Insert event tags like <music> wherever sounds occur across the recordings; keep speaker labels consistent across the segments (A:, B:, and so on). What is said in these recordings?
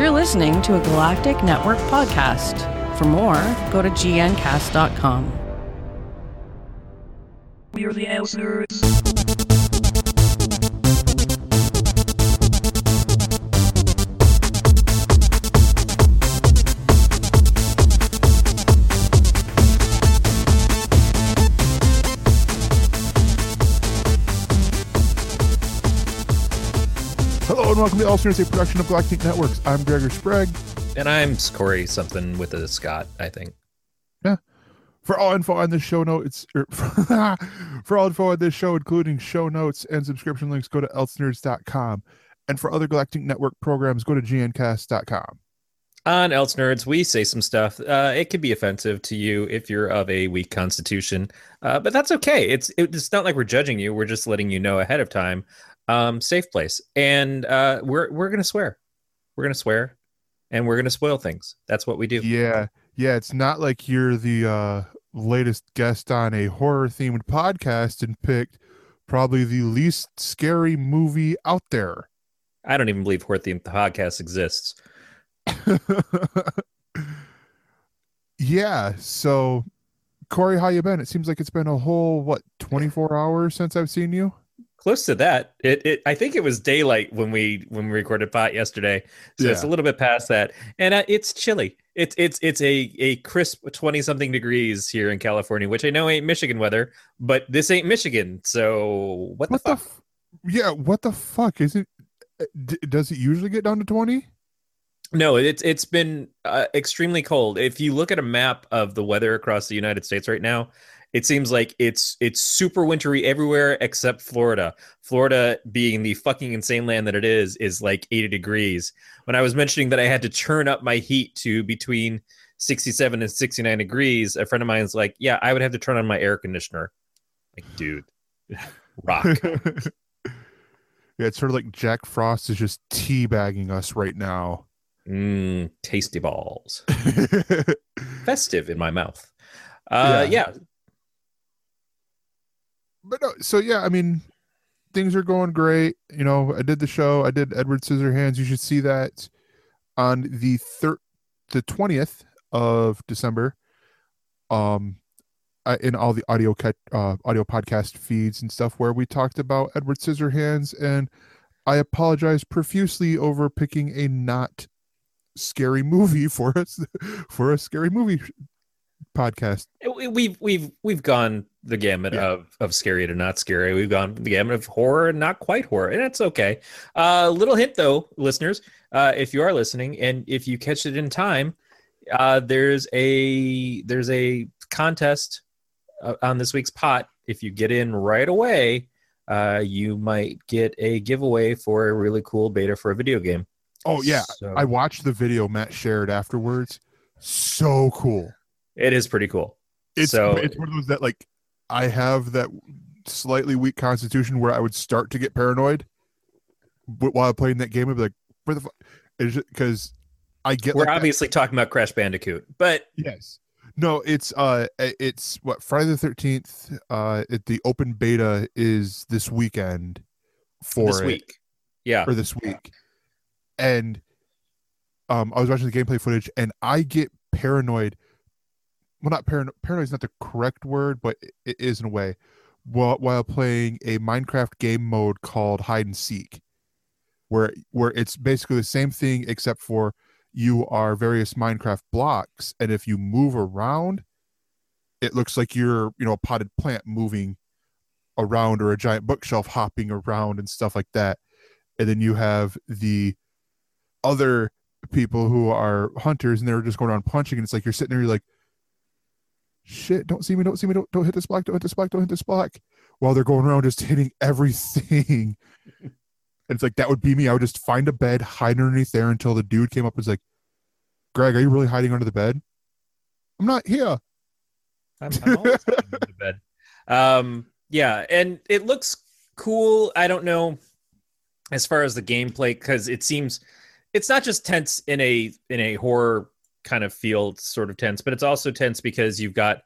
A: You're listening to a Galactic Netcast podcast. For more, go to gncast.com.
B: We're the House
C: welcome to Else Nerds, a production of Galactic Netcasts. I'm Gregor Sprague.
D: And I'm Corey something with a Scott, I think. Yeah.
C: For all info on this show notes, er, <laughs> for all info on this show, including show notes and subscription links, go to elsenerds.com. And for other Galactic Netcast programs, go to gncast.com.
D: On Else Nerds, we say some stuff. Uh, it could be offensive to you if you're of a weak constitution, uh, but that's okay. It's it's not like we're judging you. We're just letting you know ahead of time. Um, safe place, and uh, we're we're gonna swear. We're gonna swear, and we're gonna spoil things. That's what we do.
C: Yeah. Yeah. It's not like you're the uh, latest guest on a horror themed podcast and picked probably the least scary movie out there.
D: I don't even believe Horror themed Podcast exists. <laughs>
C: yeah. So, Corey, how you been? It seems like it's been a whole what 24 hours since I've seen you.
D: Close to that it, it i think it was daylight when we when we recorded pot yesterday so it's a little bit past that and uh, it's chilly it's it's it's a a crisp 20 something degrees here in california which i know ain't michigan weather but this ain't michigan so what the
C: What the?
D: fuck
C: F- yeah. What the fuck is it? uh, D- does it usually get down to 20?
D: no it's it's been uh, extremely cold if you look at a map of the weather across the united states right now it seems like it's it's super wintry everywhere except Florida. Florida being the fucking insane land that it is is like 80 degrees. When I was mentioning that I had to turn up my heat to between 67 and 69 degrees, a friend of mine's like, "Yeah, I would have to turn on my air conditioner." Like, dude, <laughs> rock. <laughs>
C: yeah. It's sort of like Jack Frost is just teabagging us right now.
D: Mm, tasty balls. <laughs> Festive in my mouth. Uh,
C: Yeah.
D: yeah.
C: But no, so yeah, I mean, things are going great. You know, I did the show. I did Edward Scissorhands. You should see that on the third, the twentieth of December. Um, I, in all the audio cut, uh, audio podcast feeds and stuff where we talked about Edward Scissorhands, and I apologize profusely over picking a not scary movie for us <laughs> for a scary movie podcast.
D: We- We've we've we've gone the gamut
C: Yeah.
D: of of scary to not scary. We've gone the gamut of horror and not quite horror, and that's okay. Uh, little hint though, listeners, uh, if you are listening and if you catch it in time, uh, there's a there's a contest uh, on this week's pot. If you get in right away, uh, you might get a giveaway for a really cool beta for a video game.
C: Oh yeah,
D: So,
C: I watched the video Matt shared afterwards. So cool.
D: it is pretty cool.
C: It's
D: So-
C: it's one of those that like I have that slightly weak constitution where I would start to get paranoid, while playing that game, I'd be like, "Where the fuck?" Because I get
D: We're
C: like that-
D: obviously talking about Crash Bandicoot, but
C: yes. No, it's uh, it's what Friday the Thirteenth. Uh, it, the open beta is this weekend for
D: this
C: it.
D: week, yeah,
C: for this week, and um, I was watching the gameplay footage, and I get paranoid. Well, not paranoid. Paranoid is not the correct word, but it- is in a way. While while playing a Minecraft game mode called hide and seek, where where it's basically the same thing except for you are various Minecraft blocks, and if you move around, it looks like you're you know a potted plant moving around or a giant bookshelf hopping around and stuff like that and then you have the other people who are hunters and they're just going around punching and it's like you're sitting there you're like shit don't see me don't see me don't, don't hit this block don't hit this block don't hit this block while they're going around just hitting everything. <laughs> And it's like that would be me. I would just find a bed hide underneath there until the dude came up and was like greg are you really hiding under the bed? I'm not here.
D: I'm, I'm always hiding under the <laughs> bed. Um, yeah, and it looks cool. I don't know as far as the gameplay because it seems it's not just tense in a in a horror kind of field sort of tense, but it's also tense because you've got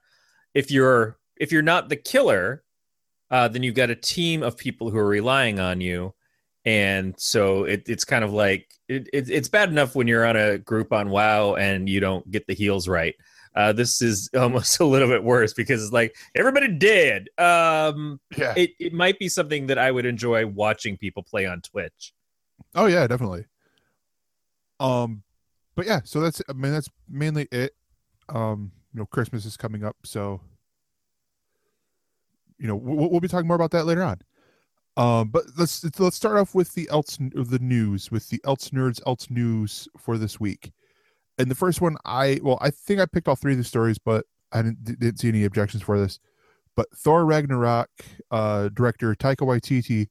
D: if you're if you're not the killer, uh, then you've got a team of people who are relying on you, and so it, it's kind of like it, it, it's bad enough when you're on a group on WoW and you don't get the heals right. Uh, this is <laughs> almost a little bit worse because it's like everybody dead. Um,
C: Yeah.
D: it, it might be something that I would enjoy watching people play on Twitch.
C: Oh yeah, definitely. Um, but yeah, so that's I mean that's mainly it. Um, you know, Christmas is coming up, so you know we'll, we'll be talking more about that later on. Um, but let's let's start off with the else the news with the else nerds else news for this week. And the first one, I well, I think I picked all three of the stories, but I didn't didn't see any objections for this. But Thor Ragnarok uh, director Taika Waititi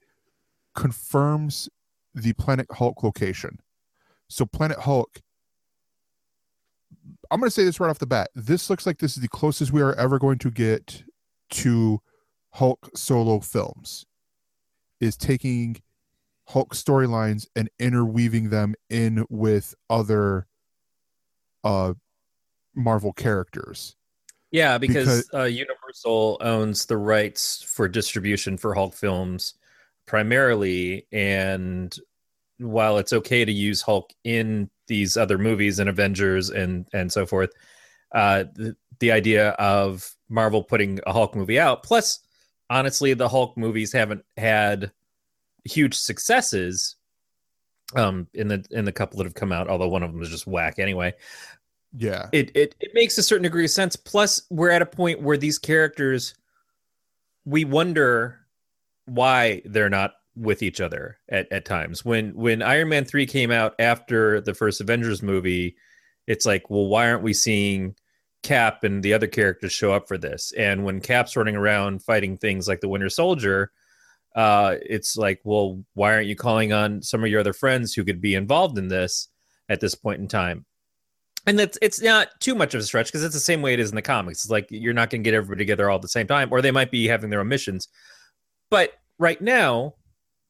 C: confirms the Planet Hulk location. So Planet Hulk. I'm going to say this right off the bat. This looks like this is the closest we are ever going to get to Hulk solo films. Is taking Hulk storylines and interweaving them in with other uh Marvel characters.
D: Yeah, because,
C: Because-
D: uh, Universal owns the rights for distribution for Hulk films primarily, and while it's okay to use Hulk in these other movies and Avengers and and so forth, uh, the, the idea of Marvel putting a Hulk movie out, plus honestly, the Hulk movies haven't had huge successes um in the in the couple that have come out although one of them is just whack anyway
C: Yeah.
D: it, it it makes a certain degree of sense. Plus, we're at a point where these characters, we wonder why they're not with each other at, at times. When when Iron Man three came out after the first Avengers movie, it's like, well, why aren't we seeing Cap and the other characters show up for this? And when Cap's running around fighting things like the Winter Soldier, uh, it's like, well, why aren't you calling on some of your other friends who could be involved in this at this point in time? and that's it's not too much of a stretch because it's the same way it is in the comics. It's like you're not going to get everybody together all at the same time, or they might be having their own missions. But right now,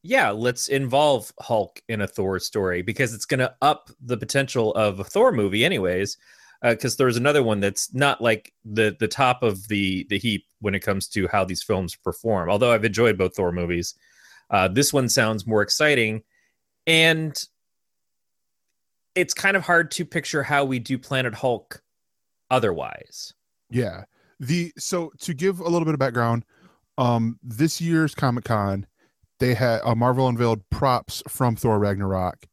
D: yeah, let's involve Hulk in a Thor story because it's going to up the potential of a Thor movie, anyways. Because there's another one that's not like the the top of the the heap when it comes to how these films perform. Although I've enjoyed both Thor movies, uh, this one sounds more exciting, and it's kind of hard to picture how we do Planet Hulk otherwise.
C: Yeah. The so to give a little bit of background, um, this year's Comic Con, they had uh, Marvel unveiled props from Thor Ragnarok,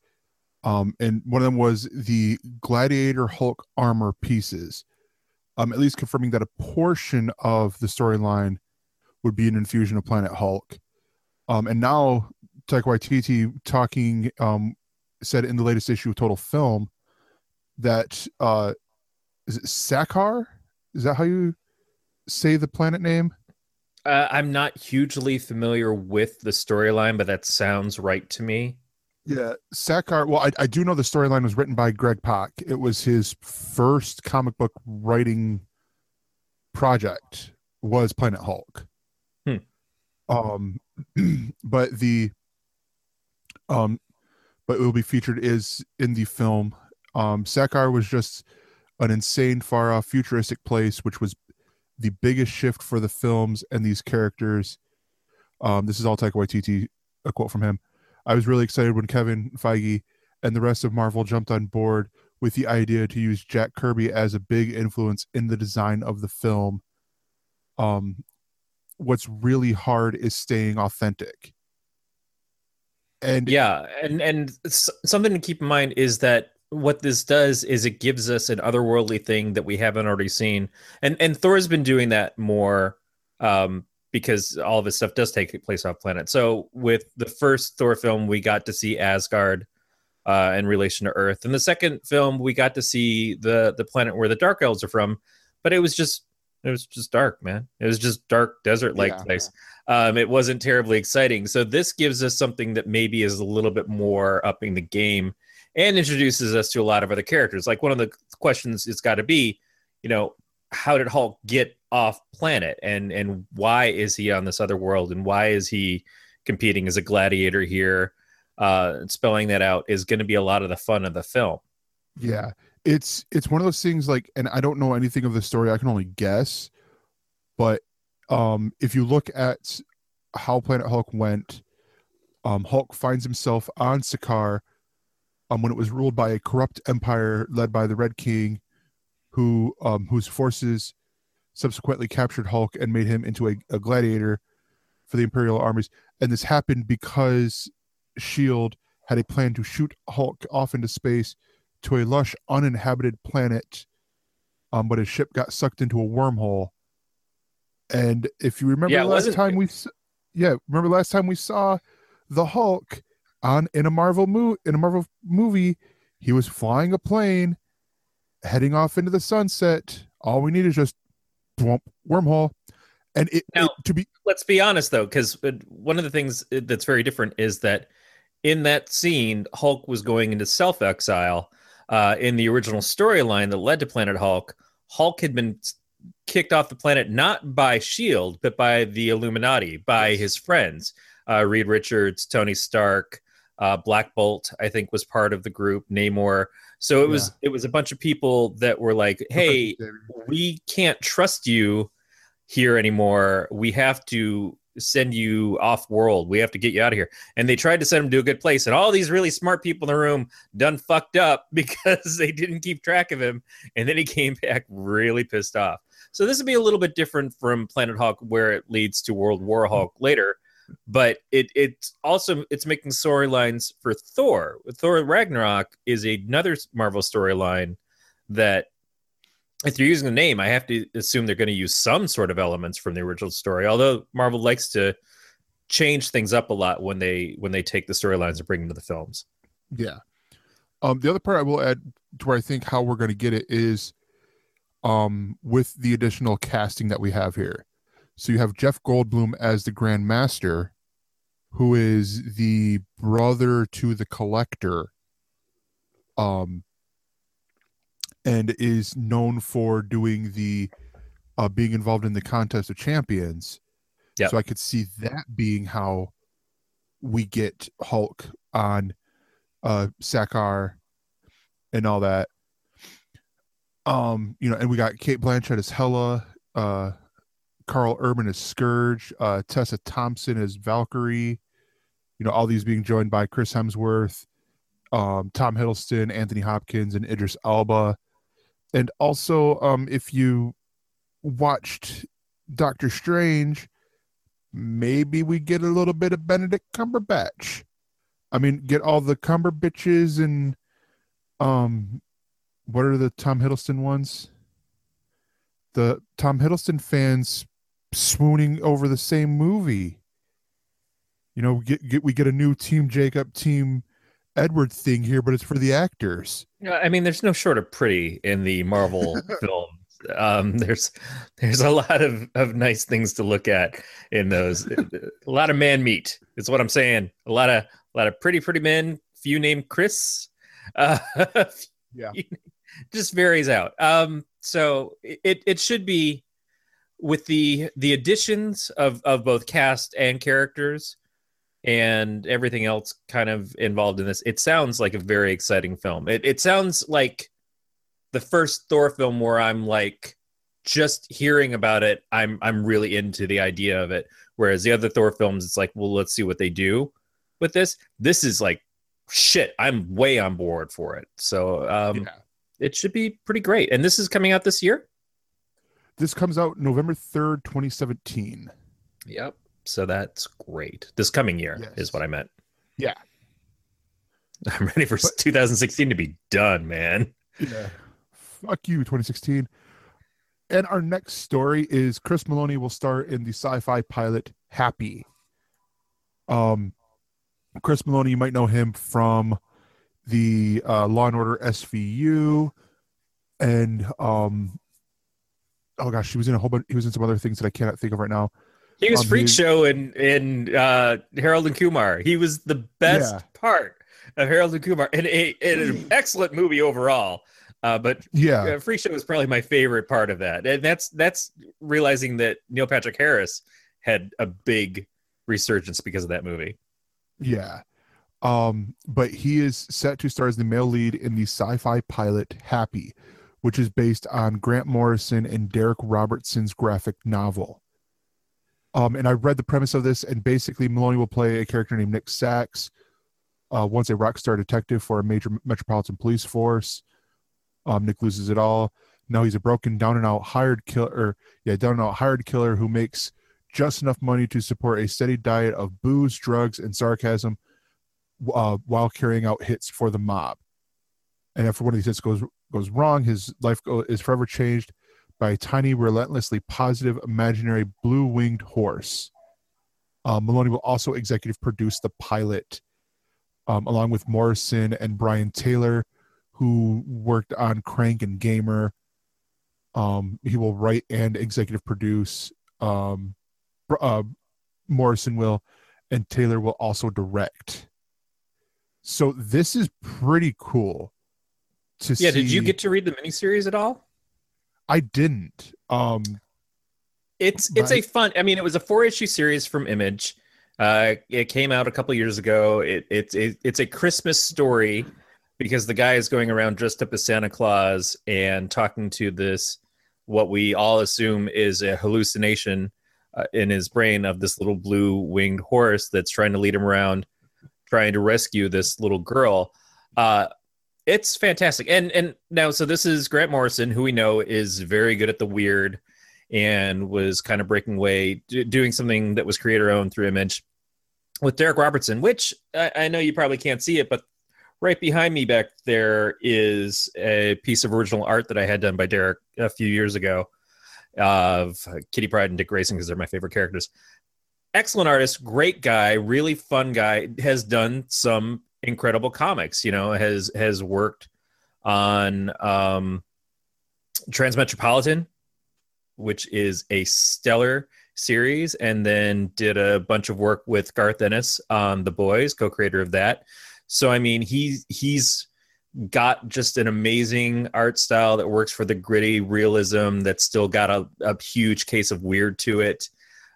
C: um, and one of them was the Gladiator Hulk armor pieces, um, at least confirming that a portion of the storyline would be an infusion of Planet Hulk, um, and now Taika Waititi talking um, said in the latest issue of Total Film that uh, is it Sakaar? Is that how you say the planet name?
D: Uh, I'm not hugely familiar with the storyline, but that sounds right to me.
C: Yeah, Sakaar. Well, I, I do know the storyline was written by Greg Pak. It was his first comic book writing project. Was Planet Hulk.
D: Hmm.
C: Um, <clears throat> but the um, but it will be featured is in the film. Um, Sakaar was just an insane, far off, futuristic place, which was the biggest shift for the films and these characters. Um, this is all Taika Waititi, a quote from him. I was really excited when Kevin Feige and the rest of Marvel jumped on board with the idea to use Jack Kirby as a big influence in the design of the film. Um, what's really hard is staying authentic. And
D: Yeah, and and something to keep in mind is that what this does is it gives us an otherworldly thing that we haven't already seen, and and Thor's been doing that more um, because all of his stuff does take place off planet. So with the first Thor film, we got to see Asgard uh, in relation to Earth, and the second film we got to see the the planet where the Dark Elves are from, but it was just it was just dark, man. It was just dark desert like
C: Yeah.
D: place um, it wasn't terribly exciting. So this gives us something that maybe is a little bit more upping the game and introduces us to a lot of other characters. Like one of the questions it's got to be, you know, how did Hulk get off planet and and why is he on this other world and why is he competing as a gladiator here? Uh, spelling that out is going to be a lot of the fun of the film.
C: yeah, it's it's one of those things like, and I don't know anything of the story. I can only guess, but um, if you look at how Planet Hulk went, um, Hulk finds himself on Sakaar um, when it was ruled by a corrupt empire led by the Red King, who um, whose forces subsequently captured Hulk and made him into a, a gladiator for the Imperial armies. And this happened because Shield had a plan to shoot Hulk off into space to a lush, uninhabited planet, um, but his ship got sucked into a wormhole. And if you remember
D: Yeah,
C: last time we, yeah, remember last time we saw the Hulk on in a Marvel movie in a Marvel movie, he was flying a plane, heading off into the sunset. All we need is just thwomp, wormhole, and it,
D: Now-
C: it to be
D: let's be honest though because one of the things uh, that's very different is that in that scene hulk was going into self-exile uh, in the original storyline that led to planet hulk. Hulk had been kicked off the planet not by shield but by the illuminati by his friends uh, reed richards tony stark uh, black bolt i think was part of the group namor so it was it was a bunch of people that were like hey we can't trust you here anymore. We have to send you off world. We have to get you out of here. And they tried to send him to a good place. And all these really smart people in the room done fucked up <laughs> because they didn't keep track of him. And then he came <laughs> back really pissed off. So this would be a little bit different from Planet Hulk, where it leads to World War Hulk later. But it it's also it's making storylines for Thor. Thor Ragnarok is another Marvel storyline that if you're using the name, I have to assume they're going to use some sort of elements from the original story. Although Marvel likes to change things up a lot when they when they take the storylines and bring them to the films.
C: Yeah. Um, the other part I will add to where I think how we're going to get it is um, with the additional casting that we have here. So you have Jeff Goldblum as the Grand Master, who is the brother to the Collector, um, and is known for doing the uh, being involved in the contest of champions.
D: Yep.
C: So I could see that being how we get Hulk on uh Sakaar and all that. Um, you know, and we got Cate Blanchett as Hela, uh Karl Urban as Scourge, uh Tessa Thompson as Valkyrie, you know, all these being joined by Chris Hemsworth, um, Tom Hiddleston, Anthony Hopkins, and Idris Elba. And also, um, if you watched Doctor Strange, maybe we get a little bit of Benedict Cumberbatch. I mean, get all the Cumber bitches and um, what are the Tom Hiddleston ones? The Tom Hiddleston fans swooning over the same movie. You know, we get, get we get a new Team Jacob, Team Edward thing here, but it's for the actors.
D: Yeah, I mean, there's no short of pretty in the Marvel <laughs> films. Um, there's there's a lot of, of nice things to look at in those. a lot of man meat is what I'm saying. A lot of a lot of pretty pretty men. Few named Chris. Uh, <laughs>
C: Yeah. <laughs>
D: just varies out. Um, so it it should be with the the additions of of both cast and characters and everything else kind of involved in this. It sounds like a very exciting film. It it sounds like the first Thor film where I'm like just hearing about it, I'm I'm really into the idea of it. Whereas the other Thor films, it's like, well, let's see what they do with this. This is like shit. I'm way on board for it. So um,
C: Yeah.
D: it should be pretty great. And this is coming out this year.
C: This comes out November 3rd, 2017.
D: Yep. So that's great. This coming year
C: Yes.
D: is what I meant.
C: Yeah. <laughs>
D: I'm ready for
C: But-
D: 2016 to be done, man.
C: Yeah. Fuck you, 2016. And our next story is Chris Meloni will star in the Syfy pilot Happy. Um, Chris Meloni, you might know him from the uh, Law and Order SVU, and um, oh gosh, he was in a whole bunch. He was in some other things that I cannot think of right now.
D: He was
C: Um,
D: Freak
C: he-
D: Show in in uh, Harold and Kumar. He was the best
C: Yeah.
D: part of Harold and Kumar, and, a, an excellent movie overall. Uh, but
C: Yeah,
D: uh, Freak Show is probably my favorite part of that, and that's that's realizing that Neil Patrick Harris had a big resurgence because of that movie.
C: Yeah. Um, but he is set to star as the male lead in the Syfy pilot Happy, which is based on Grant Morrison and Darick Robertson's graphic novel. Um, and I read the premise of this, and basically Meloni will play a character named Nick Sax, uh, once a rock star detective for a major metropolitan police force. Um, Nick loses it all. Now he's a broken down and out hired killer. Yeah, down and out hired killer who makes just enough money to support a steady diet of booze, drugs, and sarcasm, uh, while carrying out hits for the mob. And after one of these hits goes goes wrong, his life go, is forever changed by a tiny, relentlessly positive, imaginary blue winged horse. Um, Meloni will also executive produce the pilot, um, along with Morrison and Brian Taylor, who worked on Crank and Gamer. Um, he will write and executive produce. Um, uh, Morrison will, and Taylor will also direct. So this is pretty cool. To
D: Yeah,
C: see.
D: did you get to read the miniseries at all?
C: I didn't. Um,
D: It's it's a fun. I mean, it was a four issue series from Image. Uh, it came out a couple years ago. It, it, it it's a Christmas story because the guy is going around dressed up as Santa Claus and talking to this what we all assume is a hallucination uh, in his brain of this little blue winged horse that's trying to lead him around, trying to rescue this little girl. Uh, it's fantastic. And and now so this is Grant Morrison, who we know is very good at the weird and was kind of breaking away, doing something that was creator owned through Image with Darick Robertson, which I, I know you probably can't see it, but right behind me back there is a piece of original art that I had done by Darick a few years ago of Kitty Pryde and Dick Grayson because they're my favorite characters. Excellent artist, great guy, really fun guy. Has done some incredible comics. You know, has has worked on um, Transmetropolitan, which is a stellar series, and then did a bunch of work with Garth Ennis on The Boys, co-creator of that. So I mean, he's he's got just an amazing art style that works for the gritty realism that's still got a, a huge case of weird to it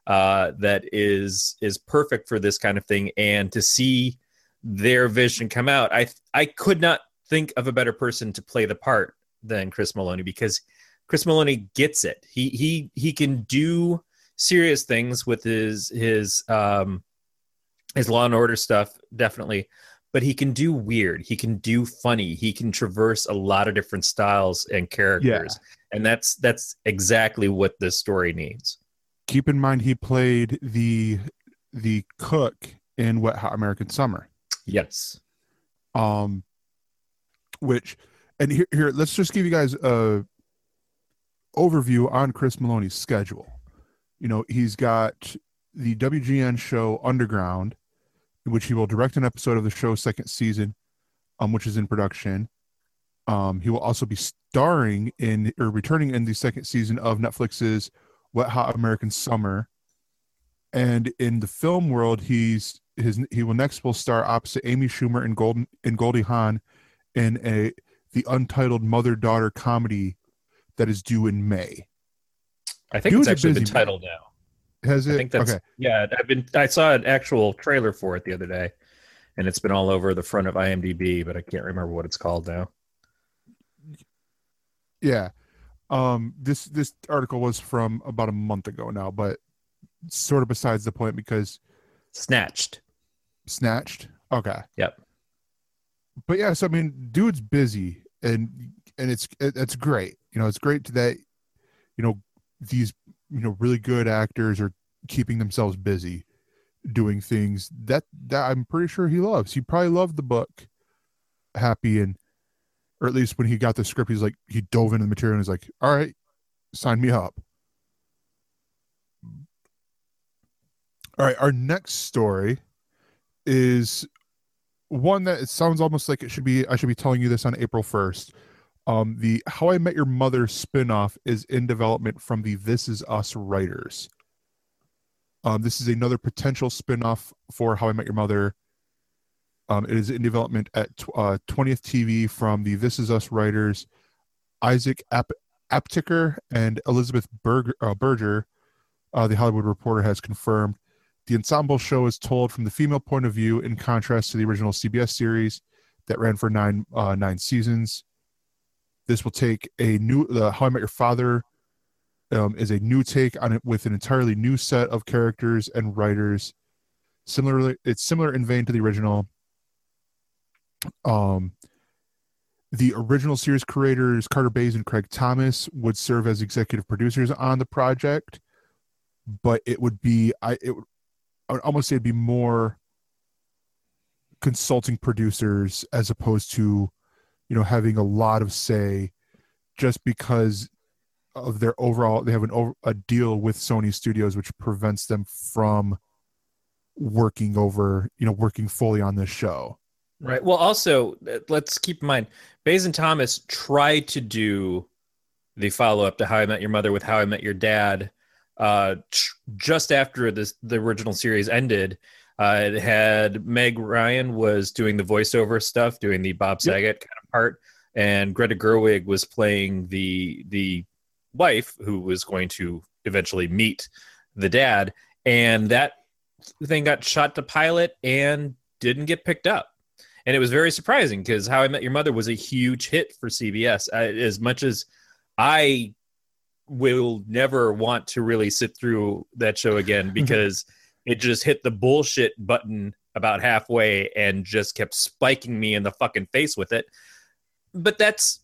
D: uh, that is is perfect for this kind of thing and to see their vision come out i i could not think of a better person to play the part than chris meloni because chris meloni gets it. He he he can do serious things with his his um his law and order stuff definitely but he can do weird. He can do funny. He can traverse a lot of different styles and characters. And that's that's exactly what this story needs.
C: Keep in mind he played the the cook in Wet Hot American Summer.
D: Yes
C: Um, which and here here let's just give you guys a overview on Chris Meloni's schedule. You know, he's got the WGN show Underground, in which he will direct an episode of the show's second season, um, which is in production. Um, he will also be starring in or returning in the second season of Netflix's Wet Hot American Summer. And in the film world, he's his he will next will star opposite Amy Schumer and Golden and Goldie Hawn in a the untitled mother daughter comedy that is due in May.
D: i think it's actually been
C: busy man.
D: now
C: Has it?
D: I think that's
C: okay.
D: yeah. I've been I saw an actual trailer for it the other day, and it's been all over the front of IMDb, but I can't remember what it's called now.
C: Yeah. Um this this article was from about a month ago now, but sort of besides the point because
D: Snatched.
C: Snatched. Okay.
D: Yep.
C: But yeah, so I mean, dude's busy and and it's it, it's great. You know, it's great that you know these you know really good actors are keeping themselves busy doing things that that I'm pretty sure he loves. He probably loved the book Happy and or at least when he got the script he's like he dove into the material and he's like, "All right, sign me up." All right, our next story is one that it sounds almost like it should be I should be telling you this on April 1st. Um, the How I Met Your Mother spinoff is in development from the This Is Us writers. Um, this is another potential spinoff for How I Met Your Mother. Um, it is in development at tw- uh, 20th TV from the This Is Us writers Isaac Ap- Aptaker and Elizabeth Berger, uh, Berger. Uh, the Hollywood Reporter has confirmed. The ensemble show is told from the female point of view, in contrast to the original CBS series that ran for nine uh, nine seasons. This will take a new the How I Met Your Father um, is a new take on it with an entirely new set of characters and writers. Similarly, it's similar in vein to the original. Um, the original series creators Carter Bays and Craig Thomas would serve as executive producers on the project, but it would be I it I would almost say it'd be more consulting producers as opposed to you know having a lot of say just because of their overall they have an over, a deal with Sony Studios which prevents them from working over you know working fully on this show
D: Right. Well, also uh, let's keep in mind, Bays and Thomas tried to do the follow up to How I Met Your Mother with How I Met Your Dad, uh, just after this the original series ended. Uh, it had Meg Ryan was doing the voiceover stuff, doing the Bob
C: Yep.
D: Saget kind of part, and Greta Gerwig was playing the the wife who was going to eventually meet the dad, and that thing got shot to pilot and didn't get picked up and it was very surprising because How I Met Your Mother was a huge hit for CBS. I, as much as I will never want to really sit through that show again mm-hmm. because it just hit the bullshit button about halfway and just kept spiking me in the fucking face with it. But that's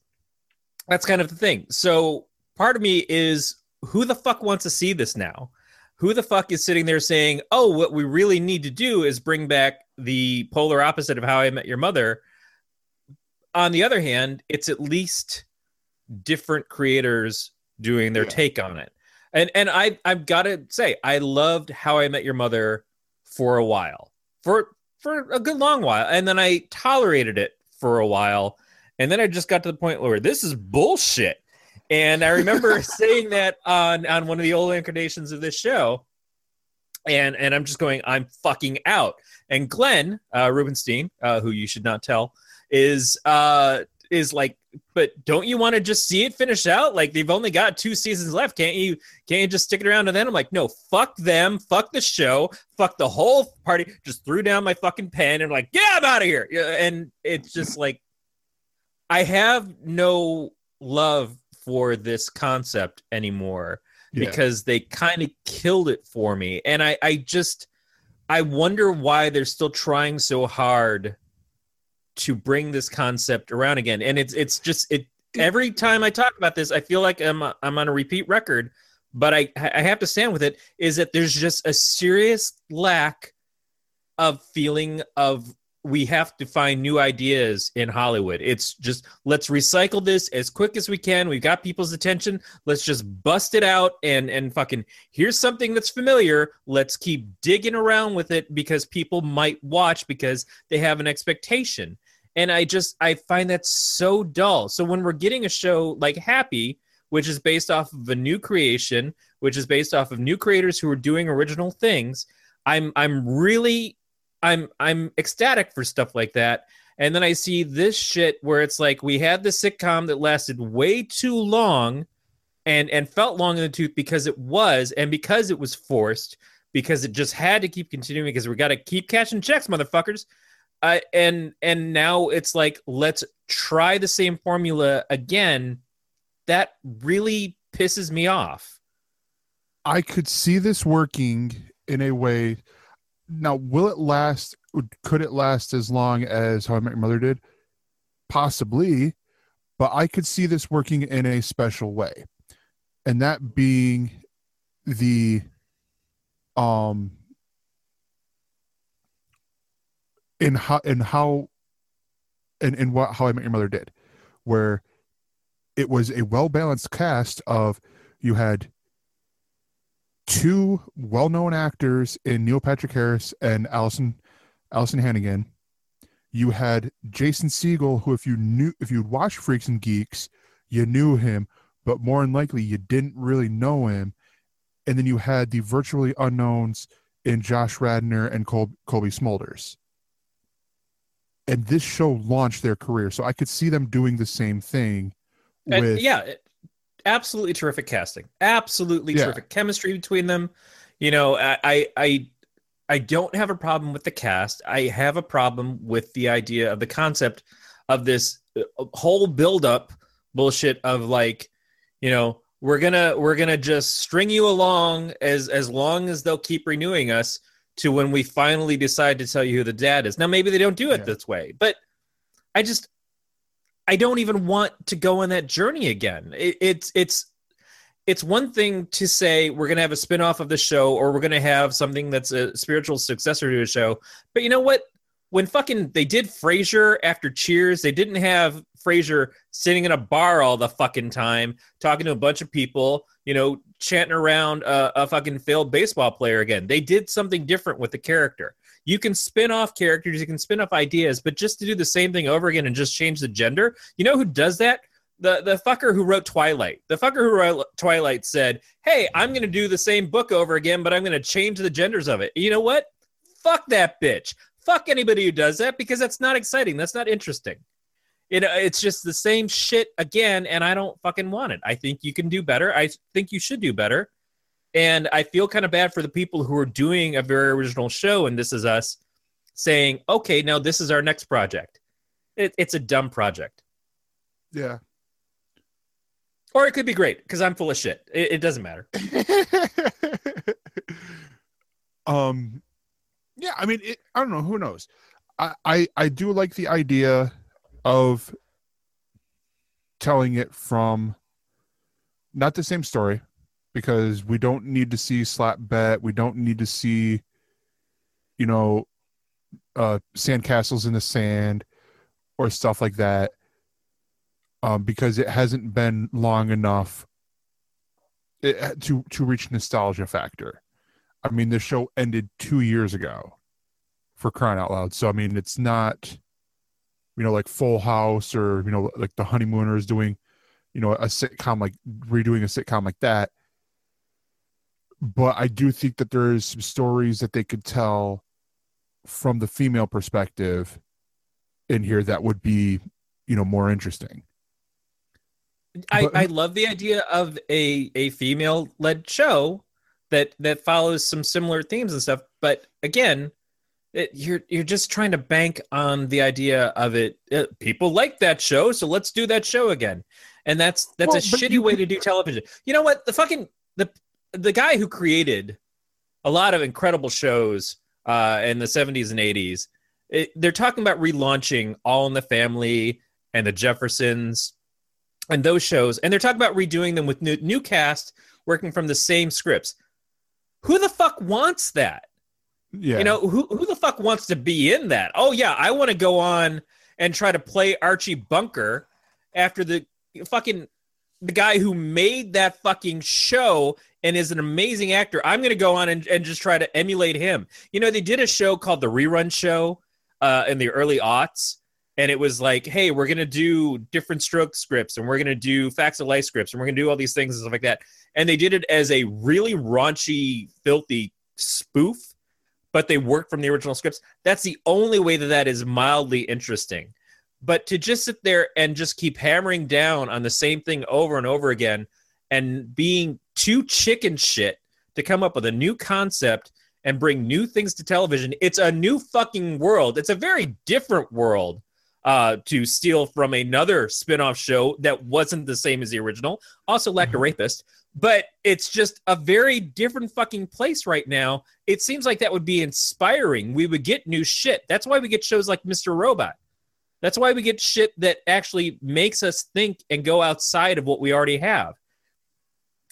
D: that's kind of the thing. So part of me is who the fuck wants to see this now? Who the fuck is sitting there saying, "Oh, what we really need to do is bring back the polar opposite of How I Met Your Mother"? On the other hand, it's at least different creators doing their
C: Yeah.
D: take on it. And and I I've got to say, I loved How I Met Your Mother for a while. For for a good long while. And then I tolerated it for a while. And then I just got to the point where this is bullshit. And I remember <laughs> saying that on on one of the old incarnations of this show. And and I'm just going, I'm fucking out. And Glenn uh, Rubenstein, uh, who you should not tell, is uh is like, but don't you want to just see it finish out? Like they've only got two seasons left. Can't you can't you just stick it around to then? I'm like, no, fuck them, fuck the show, fuck the whole party. Just threw down my fucking pen and like, yeah, I'm out of here. Yeah, And it's just like I have no love for this concept anymore
C: Yeah.
D: because they kind of killed it for me. And I, I just, I wonder why they're still trying so hard to bring this concept around again. And it's, it's just, it, every time I talk about this, I feel like I'm, I'm on a repeat record, but I, I have to stand with it is that there's just a serious lack of feeling of we have to find new ideas in Hollywood. It's just let's recycle this as quick as we can. We've got people's attention. Let's just bust it out and and fucking here's something that's familiar. Let's keep digging around with it because people might watch because they have an expectation. And I just I find that so dull. So when we're getting a show like Happy, which is based off of a new creation, which is based off of new creators who are doing original things, I'm I'm really I'm I'm ecstatic for stuff like that. And then I see this shit where it's like we had the sitcom that lasted way too long and and felt long in the tooth because it was and because it was forced because it just had to keep continuing because we got to keep cashing checks motherfuckers. And and now it's like let's try the same formula again. That really pisses me off.
C: I could see this working in a way. Now, will it last? Could it last as long as How I Met Your Mother did? Possibly, but I could see this working in a special way, and that being the um in how in how in in what How I Met Your Mother did, where it was a well balanced cast of you had two well-known actors in Neil Patrick Harris and Alyson Alyson Hannigan. You had Jason Segel, who if you knew if you'd watched Freaks and Geeks, you knew him, but more than likely you didn't really know him. And then you had the virtually unknowns in Josh Radnor and Col- Colby Smulders. And this show launched their career, so I could see them doing the same thing.
D: And yeah, absolutely terrific casting. Absolutely
C: Yeah.
D: terrific chemistry between them. You know, I, I I I don't have a problem with the cast. I have a problem with the idea of the concept of this uh, whole build-up bullshit of like, you know, we're gonna we're gonna just string you along as as long as they'll keep renewing us to when we finally decide to tell you who the dad is. Now maybe they don't do it
C: Yeah.
D: this way, but I just I don't even want to go on that journey again. It, it's it's it's one thing to say we're going to have a spin-off of the show or we're going to have something that's a spiritual successor to a show. But you know what? When fucking they did Frasier after Cheers, they didn't have Frasier sitting in a bar all the fucking time talking to a bunch of people, you know, chanting around a, a fucking failed baseball player again. They did something different with the character. You can spin off characters, you can spin off ideas, but just to do the same thing over again and just change the gender, you know who does that? The the fucker who wrote Twilight. The fucker who wrote Twilight said, "Hey, I'm going to do the same book over again, but I'm going to change the genders of it." You know what? Fuck that bitch. Fuck anybody who does that because that's not exciting. That's not interesting. It, it's just the same shit again, and I don't fucking want it. I think you can do better. I think you should do better. And I feel kind of bad for the people who are doing a very original show, and this is us saying, okay, now this is our next project. It, it's a dumb project.
C: Yeah.
D: Or it could be great because I'm full of shit. It, it doesn't matter. <laughs>
C: um yeah i mean it, i don't know who knows I, I i do like the idea of telling it from not the same story because we don't need to see slap bet we don't need to see you know uh sandcastles in the sand or stuff like that um because it hasn't been long enough it, to to reach nostalgia factor I mean, the show ended two years ago for crying out loud. So, I mean, it's not, you know, like Full House or, you know, like The Honeymooners doing, you know, a sitcom, like redoing a sitcom like that. But I do think that there's some stories that they could tell from the female perspective in here that would be, you know, more interesting.
D: I,
C: But-
D: I love the idea of a, a female led show that that follows some similar themes and stuff. But again, it, you're you're just trying to bank on the idea of it. Uh, people like that show, so let's do that show again. And that's that's
C: Well,
D: a shitty
C: you
D: way to do television. You know what? The fucking the the guy who created a lot of incredible shows uh, in the 70s and 80s. It, they're talking about relaunching All in the Family and the Jeffersons and those shows, and they're talking about redoing them with new, new cast working from the same scripts. Who the fuck wants that?
C: Yeah.
D: You know, who who the fuck wants to be in that? Oh yeah, I want to go on and try to play Archie Bunker after the fucking the guy who made that fucking show and is an amazing actor. I'm to go on and, and just try to emulate him. You know, they did a show called The Rerun Show uh, in the early aughts. And it was like, hey, we're to do different stroke scripts and we're to do facts of life scripts and we're to do all these things and stuff like that. And they did it as a really raunchy, filthy spoof, but they work from the original scripts. That's the only way that that is mildly interesting. But to just sit there and just keep hammering down on the same thing over and over again and being too chicken shit to come up with a new concept and bring new things to television, it's a new fucking world. It's a very different world uh, to steal from another spin-off show that wasn't the same as the original. Also lacked a rapist, but it's just a very different fucking place right now. It seems like that would be inspiring. We would get new shit. That's why we get shows like Mr. Robot. That's why we get shit that actually makes us think and go outside of what we already have.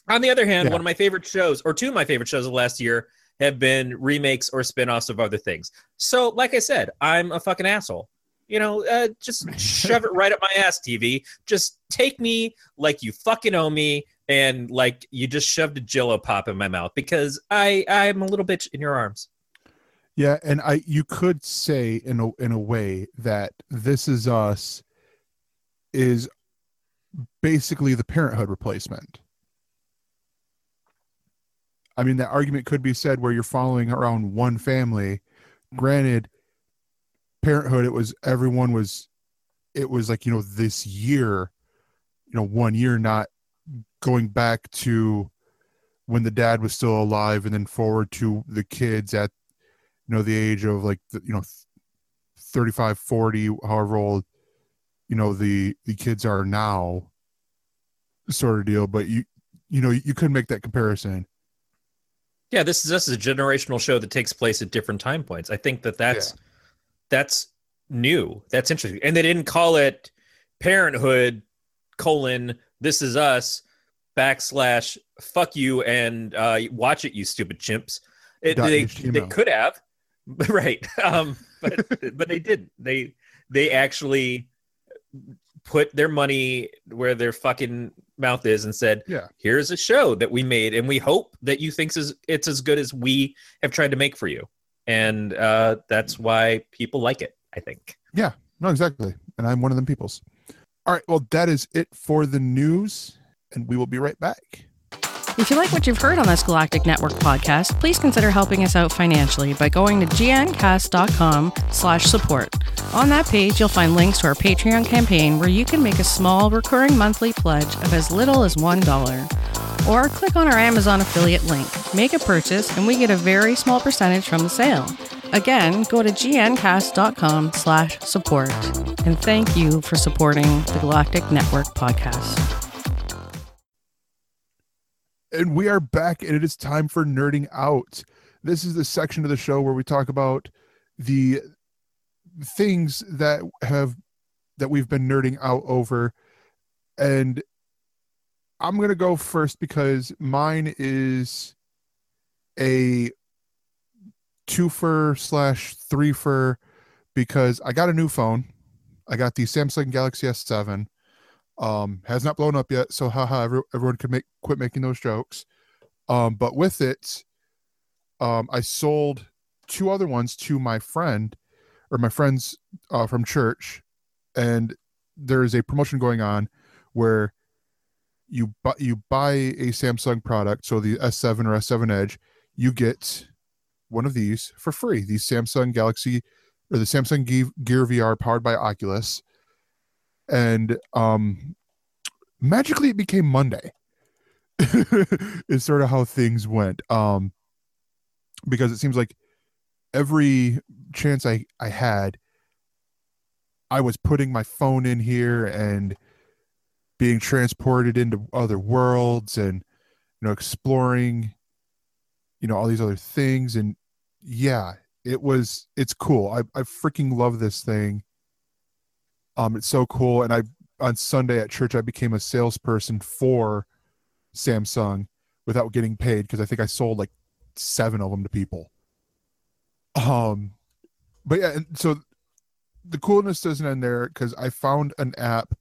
D: On the other hand,
C: Yeah.
D: one of my favorite shows, or two of my favorite shows of last year, have been remakes or spin-offs of other things. So, like I said, I'm a fucking asshole. You know, uh, just <laughs> shove it right up my ass, TV. Just take me like you fucking owe me, and like you just shoved a Jello pop in my mouth because I I'm a little bitch in your arms.
C: Yeah, and I you could say in a in a way that this is us is basically the parenthood replacement. I mean that argument could be said where you're following around one family. Granted, parenthood it was everyone was it was like, you know, this year, you know, one year not going back to when the dad was still alive and then forward to the kids at you know the age of like the, you know 35 40 however old you know the the kids are now sort of deal but you you know you couldn't make that comparison.
D: Yeah, this is this is a generational show that takes place at different time points. I think that that's that's new. That's interesting. And they didn't call it Parenthood colon This Is Us backslash fuck you and uh, watch it, you stupid chimps. It, they,
C: HTML.
D: they could have, <laughs> right? Um, but but they didn't. They they actually put their money where their fucking mouth is and said,
C: Yeah.
D: here's a show that we made and we hope that you think is it's as good as we have tried to make for you and uh, that's why people like it i think Yeah.
C: No, exactly. And I'm one of them peoples. All right. Well, that is it for the news, and we will be right back.
A: If you like what you've heard on this Galactic Netcast podcast, please consider helping us out financially by going to gncast.com slash support. On that page, you'll find links to our Patreon campaign where you can make a small recurring monthly pledge of as little as $1. Or click on our Amazon affiliate link, make a purchase, and we get a very small percentage from the sale. Again, go to gncast.com slash support. And thank you for supporting the Galactic Netcast podcast.
C: And we are back, and it is time for nerding out. This is the section of the show where we talk about the things that have that we've been nerding out over. And I'm gonna go first because mine is a twofer slash threefer because I got a new phone. I got the Samsung Galaxy S7 um has not blown up yet. So haha every, everyone can make quit making those jokes. Um but with it um i sold two other ones to my friend or my friends uh, from church. And there is a promotion going on where you buy you buy a samsung product so the s7 or s7 edge you get one of these for free. The samsung galaxy or the samsung gear vr powered by oculus and um magically it became monday. <laughs> Is sort of how things went. Um because it seems like every chance i i had i was putting my phone in here and being transported into other worlds and you know exploring you know all these other things. And yeah it was it's cool. I, I freaking love this thing um it's so cool. And i on sunday at church i became a salesperson for samsung without getting paid because i think i sold like seven of them to people. Um but yeah and so the coolness doesn't end there because i found an app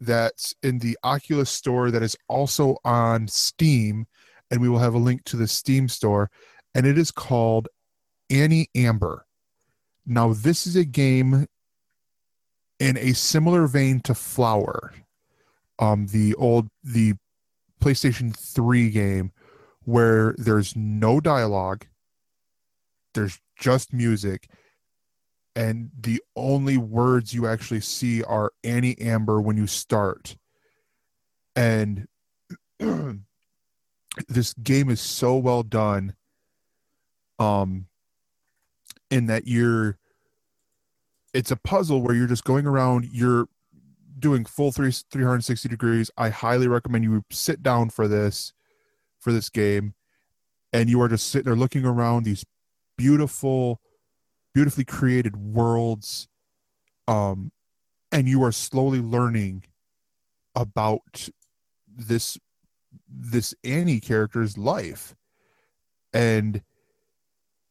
C: that's in the oculus store that is also on steam and we will have a link to the steam store and it is called annie amber. Now this is a game in a similar vein to flower um the old the playstation 3 game where there's no dialogue there's just music and the only words you actually see are annie amber when you start. And <clears throat> this game is so well done um in that you're it's a puzzle where you're just going around you're doing full three, 360 degrees. I highly recommend you sit down for this for this game. And you are just sitting there looking around these beautiful beautifully created worlds um and you are slowly learning about this this annie character's life. And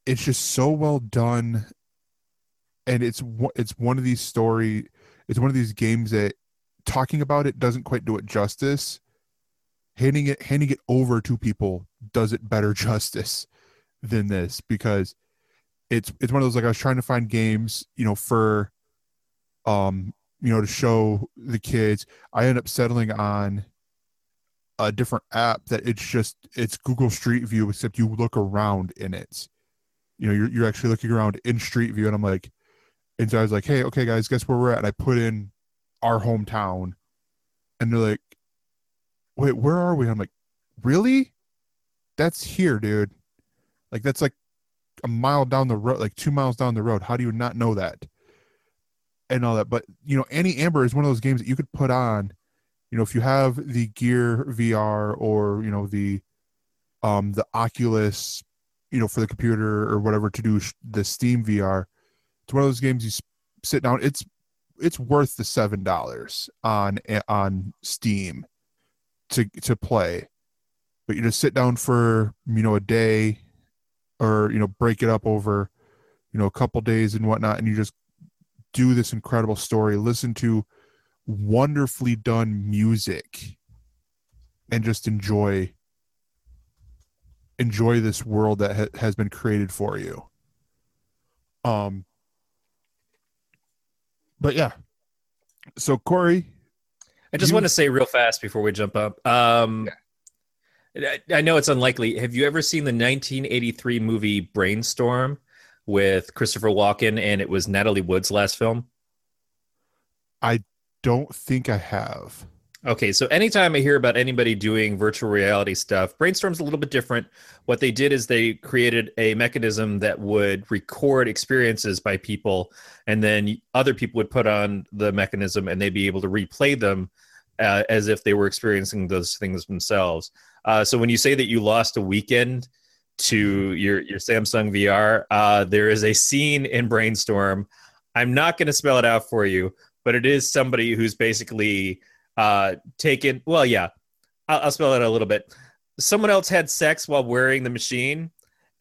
C: it's just so well done and it's it's one of these story it's one of these games that talking about it doesn't quite do it justice handing it handing it over to people does it better <laughs> justice than this because it's it's one of those like I was trying to find games, you know, for um, you know, to show the kids. I end up settling on a different app that it's just it's Google Street View except you look around in it. You know, you're you're actually looking around in Street View and I'm like and so I was like, "Hey, okay guys, guess where we're at?" And I put in our hometown and they're like, "Wait, where are we?" I'm like, "Really? That's here, dude." Like that's like a mile down the road, like two miles down the road. How do you not know that? And all that. But you know, Annie Amber is one of those games that you could put on, you know, if you have the Gear VR or you know the um the Oculus, you know, for the computer or whatever to do the Steam VR, it's one of those games you sit down. It's it's worth the seven dollars on on Steam to to play, but you just sit down for you know a day, or you know break it up over you know a couple days and whatnot, and you just do this incredible story. Listen to wonderfully done music, and just enjoy enjoy this world that ha- has been created for you. Um, but yeah. So Corey,
D: I just
C: You-
D: want to say real fast before we jump up. Um, I, I know it's unlikely. Have you ever seen the 1983 movie Brainstorm with Christopher Walken and it was Natalie Wood's last film?
C: I don't think I have.
D: Okay, so anytime I hear about anybody doing virtual reality stuff, Brainstorm's a little bit different. What they did is they created a mechanism that would record experiences by people, and then other people would put on the mechanism and they'd be able to replay them uh, as if they were experiencing those things themselves. Uh, so when you say that you lost a weekend to your, your Samsung VR, uh, there is a scene in Brainstorm. I'm not going to spell it out for you, but it is somebody who's basically uh taken well yeah I'll, I'll spell it a little bit. Someone else had sex while wearing the machine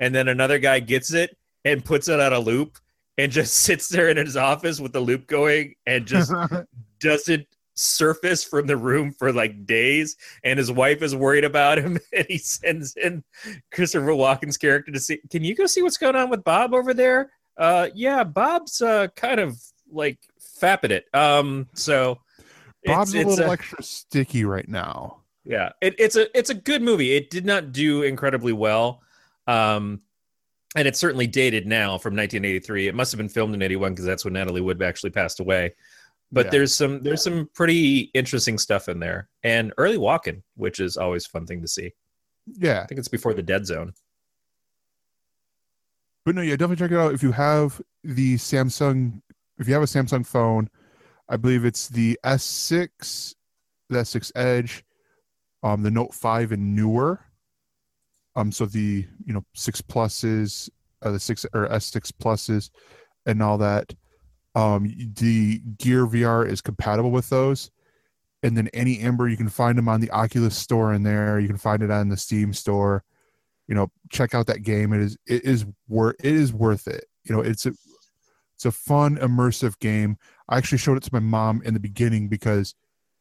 D: and then another guy gets it and puts it on a loop and just <laughs> sits there in his office with the loop going and just <laughs> doesn't surface from the room for like days. And his wife is worried about him <laughs> and he sends in christopher walken's character to see can you go see what's going on with bob over there? Uh yeah bob's uh kind of like fapping it. Um so
C: Bob's
D: it's-
C: a little extra sticky right now.
D: yeah, it, it's a it's a good movie. It did not do incredibly well, um, and it's certainly dated now from 1983. It must have been filmed in 81 because that's when Natalie Wood actually passed away. But
C: Yeah.
D: there's some there's some pretty interesting stuff in there, and early Walken, which is always a fun thing to see.
C: Yeah,
D: I think it's before the Dead Zone.
C: but no, yeah, definitely check it out if you have the Samsung. If you have a Samsung phone, I believe it's the S6, the S6 Edge, um, the Note 5 and newer. Um, so the you know six pluses, uh, the six or S6 pluses, and all that. Um, the Gear VR is compatible with those, and then Annie Amber you can find them on the Oculus store in there. You can find it on the Steam store. You know, check out that game. It is it is worth it is worth it. You know, it's a it's a fun immersive game. I actually showed it to my mom in the beginning because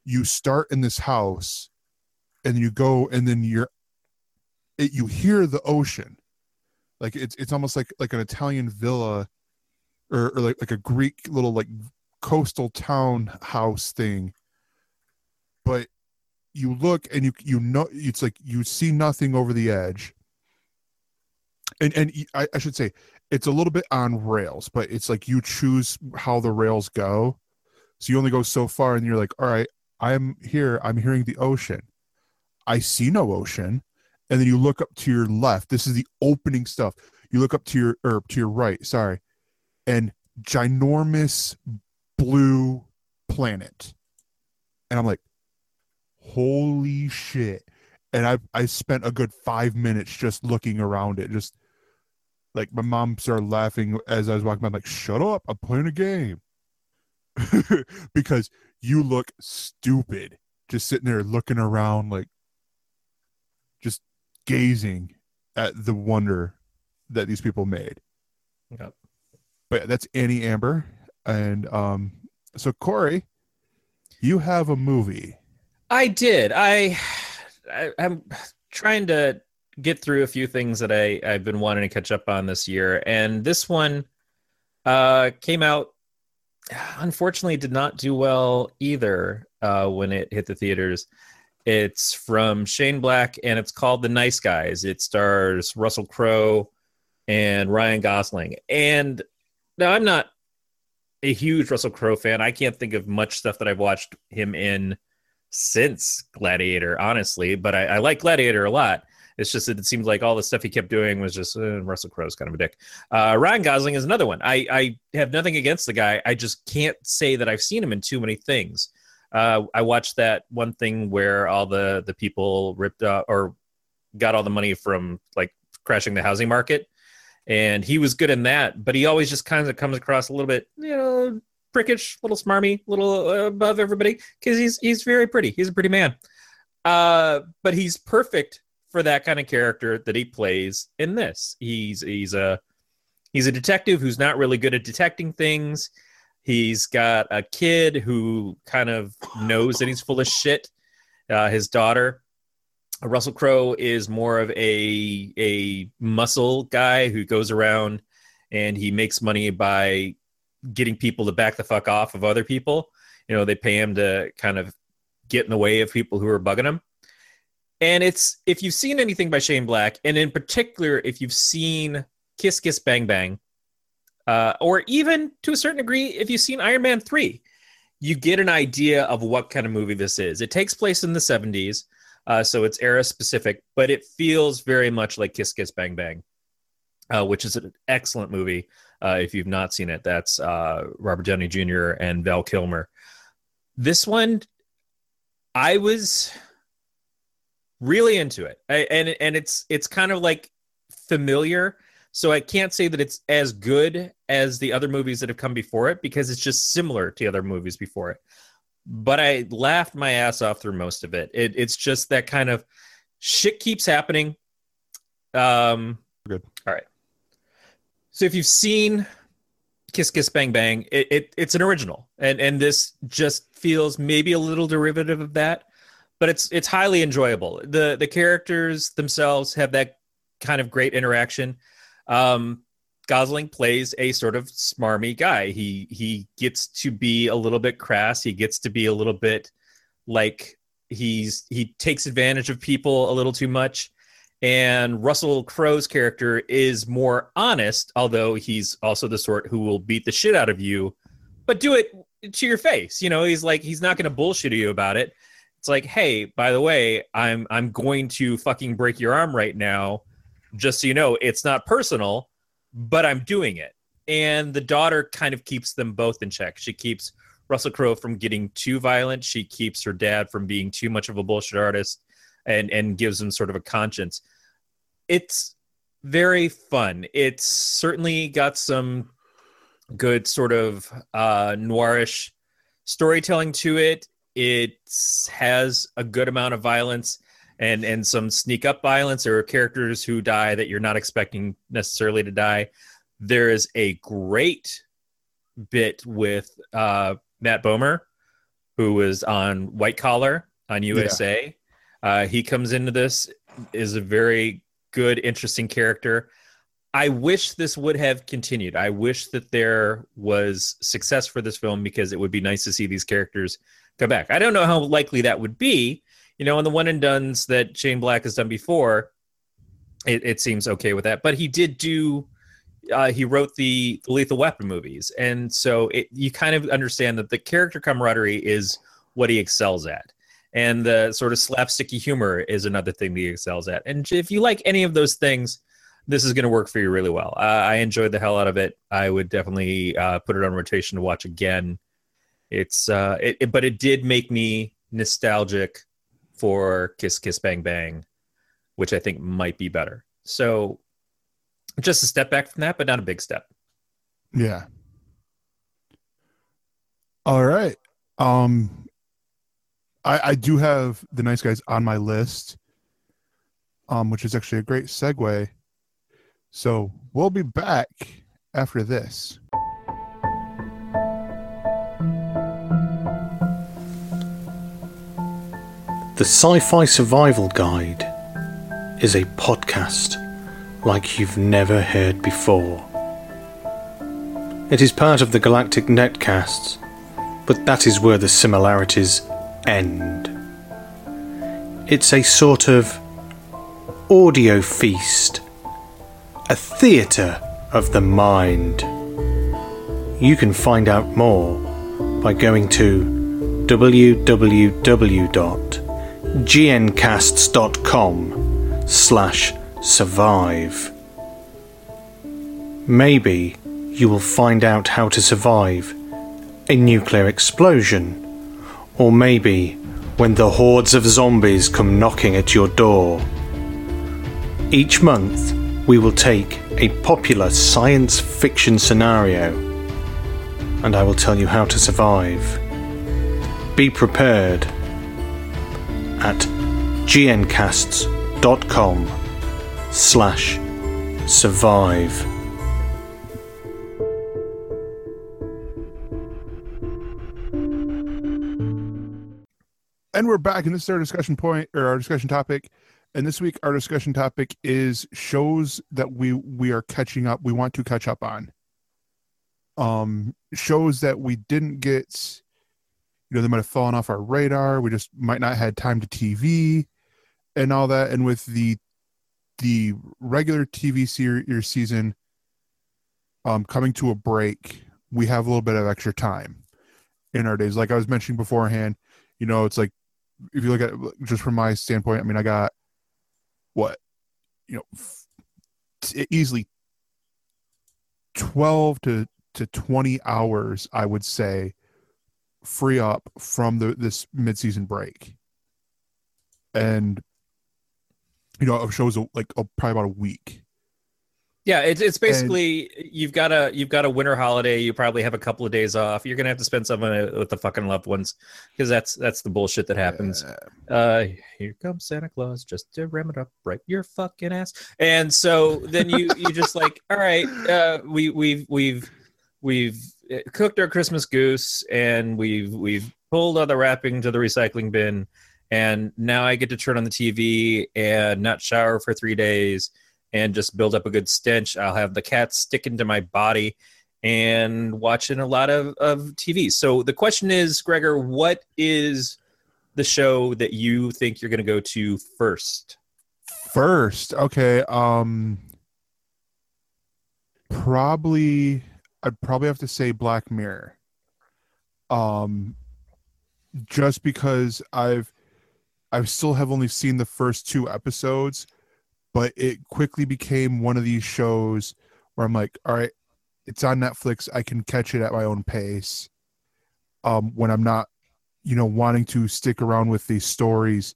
C: you start in this house and you go and then you're it, you hear the ocean. Like it's it's almost like like an italian villa or, or like like a greek little like coastal town house thing. But you look and you you know it's like you see nothing over the edge. And and I, I should say it's a little bit on rails but it's like you choose how the rails go. So you only go so far and you're like all right i'm here. I'm hearing the ocean. I see no ocean. And then you look up to your left. This is the opening stuff. You look up to your or to your right sorry and ginormous blue planet. And i'm like holy shit. And i i spent a good five minutes just looking around it just like my mom started laughing as i was walking by I'm like shut up i'm playing a game <laughs> because you look stupid just sitting there looking around like just gazing at the wonder that these people made
D: Yep.
C: but that's annie amber and um so corey you have a movie
D: I did. I, I I'm trying to get through a few things that I I've been wanting to catch up on this year, and this one uh, came out. Unfortunately, did not do well either uh, when it hit the theaters. It's from Shane Black, and it's called The Nice Guys. It stars Russell Crowe and Ryan Gosling. And now I'm not a huge Russell Crowe fan. I can't think of much stuff that I've watched him in since Gladiator, honestly, but I, I like Gladiator a lot. It's just that it seems like all the stuff he kept doing was just uh, Russell Crowe's kind of a dick. Uh, Ryan Gosling is another one. I, I have nothing against the guy. I just can't say that I've seen him in too many things. Uh, I watched that one thing where all the the people ripped up or got all the money from like crashing the housing market, and he was good in that. But he always just kind of comes across a little bit, you know, prickish, little smarmy, little uh, above everybody because he's he's very pretty. He's a pretty man. Uh, but he's perfect for that kind of character that he plays in this. He's he's a he's a detective who's not really good at detecting things. He's got a kid who kind of knows that he's full of shit. Uh, his daughter, Russell Crowe, is more of a a muscle guy who goes around and he makes money by getting people to back the fuck off of other people. You know, they pay him to kind of get in the way of people who are bugging him. And it's if you've seen anything by Shane Black, and in particular if you've seen Kiss Kiss Bang Bang, uh, or even to a certain degree, if you've seen Iron Man 3, you get an idea of what kind of movie this is. It takes place in the 70s, uh, so it's era specific, but it feels very much like Kiss Kiss Bang Bang, uh, which is an excellent movie. Uh, if you've not seen it, that's uh, Robert Downey Jr. and Val Kilmer. This one, I was really into it, I, and and it's it's kind of like familiar so I can't say that it's as good as the other movies that have come before it because it's just similar to other movies before it. But I laughed my ass off through most of it. it it's just that kind of shit keeps happening. Um,
C: Good.
D: All right. So if you've seen Kiss Kiss Bang Bang, it, it it's an original, and and this just feels maybe a little derivative of that, but it's it's highly enjoyable. the The characters themselves have that kind of great interaction um, Gosling plays a sort of smarmy guy. He he gets to be a little bit crass. He gets to be a little bit like he's he takes advantage of people a little too much. And Russell Crowe's character is more honest, although he's also the sort who will beat the shit out of you, but do it to your face. You know, he's like he's not going to bullshit you about it. It's like, hey, by the way, I'm I'm going to fucking break your arm right now just so you know, it's not personal, but I'm doing it. And the daughter kind of keeps them both in check. She keeps Russell Crowe from getting too violent. She keeps her dad from being too much of a bullshit artist and and gives him sort of a conscience. It's very fun. It's certainly got some good sort of uh noirish storytelling to it. It has a good amount of violence and and some sneak up violence or characters who die that you're not expecting necessarily to die. There is a great bit with uh, Matt Bomer, who was on White Collar on USA. Yeah. Uh, he comes into this is a very good, interesting character. I wish this would have continued. I wish that there was success for this film because it would be nice to see these characters back. I don't know how likely that would be you know, on the one and duns that Shane Black has done before, it, it seems okay with that. But he did do, uh, he wrote the, the Lethal Weapon movies, and so it, you kind of understand that the character camaraderie is what he excels at, and the sort of slapsticky humor is another thing that he excels at. And if you like any of those things, this is going to work for you really well. Uh, I enjoyed the hell out of it. I would definitely uh, put it on rotation to watch again. It's uh, it, it, but it did make me nostalgic for Kiss Kiss Bang Bang, which I think might be better. So just a step back from that, but not a big step.
C: Yeah. All right. Um I I do have the nice guys on my list. Um, which is actually a great segue. So we'll be back after this.
E: The Sci Fi Survival Guide is a podcast like you've never heard before. It is part of the Galactic Netcasts, but that is where the similarities end. It's a sort of audio feast, a theatre of the mind. You can find out more by going to www gncasts.com slash survive. Maybe you will find out how to survive a nuclear explosion Or maybe when the hordes of zombies come knocking at your door. Each month, we will take a popular science fiction scenario and I will tell you how to survive. Be prepared at gncasts.com slash survive.
C: And we're back, and this is our discussion point or our discussion topic. And this week, our discussion topic is shows that we we are catching up. We want to catch up on. Um, shows that we didn't get. You know, they might have fallen off our radar. We just might not had time to TV, and all that. And with the the regular TV series season um coming to a break, we have a little bit of extra time in our days. Like I was mentioning beforehand, you know, it's like if you look at just from my standpoint, I mean, I got what you know, easily twelve to to twenty hours, I would say, free up from the this midseason break, and you know, of shows like uh, probably about a week.
D: Yeah, it's it's basically you've got a you've got a winter holiday. You probably have a couple of days off. You're gonna have to spend some of it with the fucking loved ones because that's that's the bullshit that happens.
C: Yeah.
D: Uh, here comes Santa Claus just to ram it up right your fucking ass. And so then you you just like, <laughs> all right, uh, we we've we've we've cooked our Christmas goose and we've we've pulled all the wrapping to the recycling bin, and now I get to turn on the TV and not shower for three days and just build up a good stench. I'll have the cat sticking to my body and watching a lot of, of TV. So the question is, Gregor, what is the show that you think you're going to go to first?
C: First, okay. Um, probably I'd probably have to say Black Mirror. Um, just because I've I still have only seen the first two episodes, but it quickly became one of these shows where I'm like, all right, it's on Netflix. I can catch it at my own pace. Um, when I'm not, you know, wanting to stick around with these stories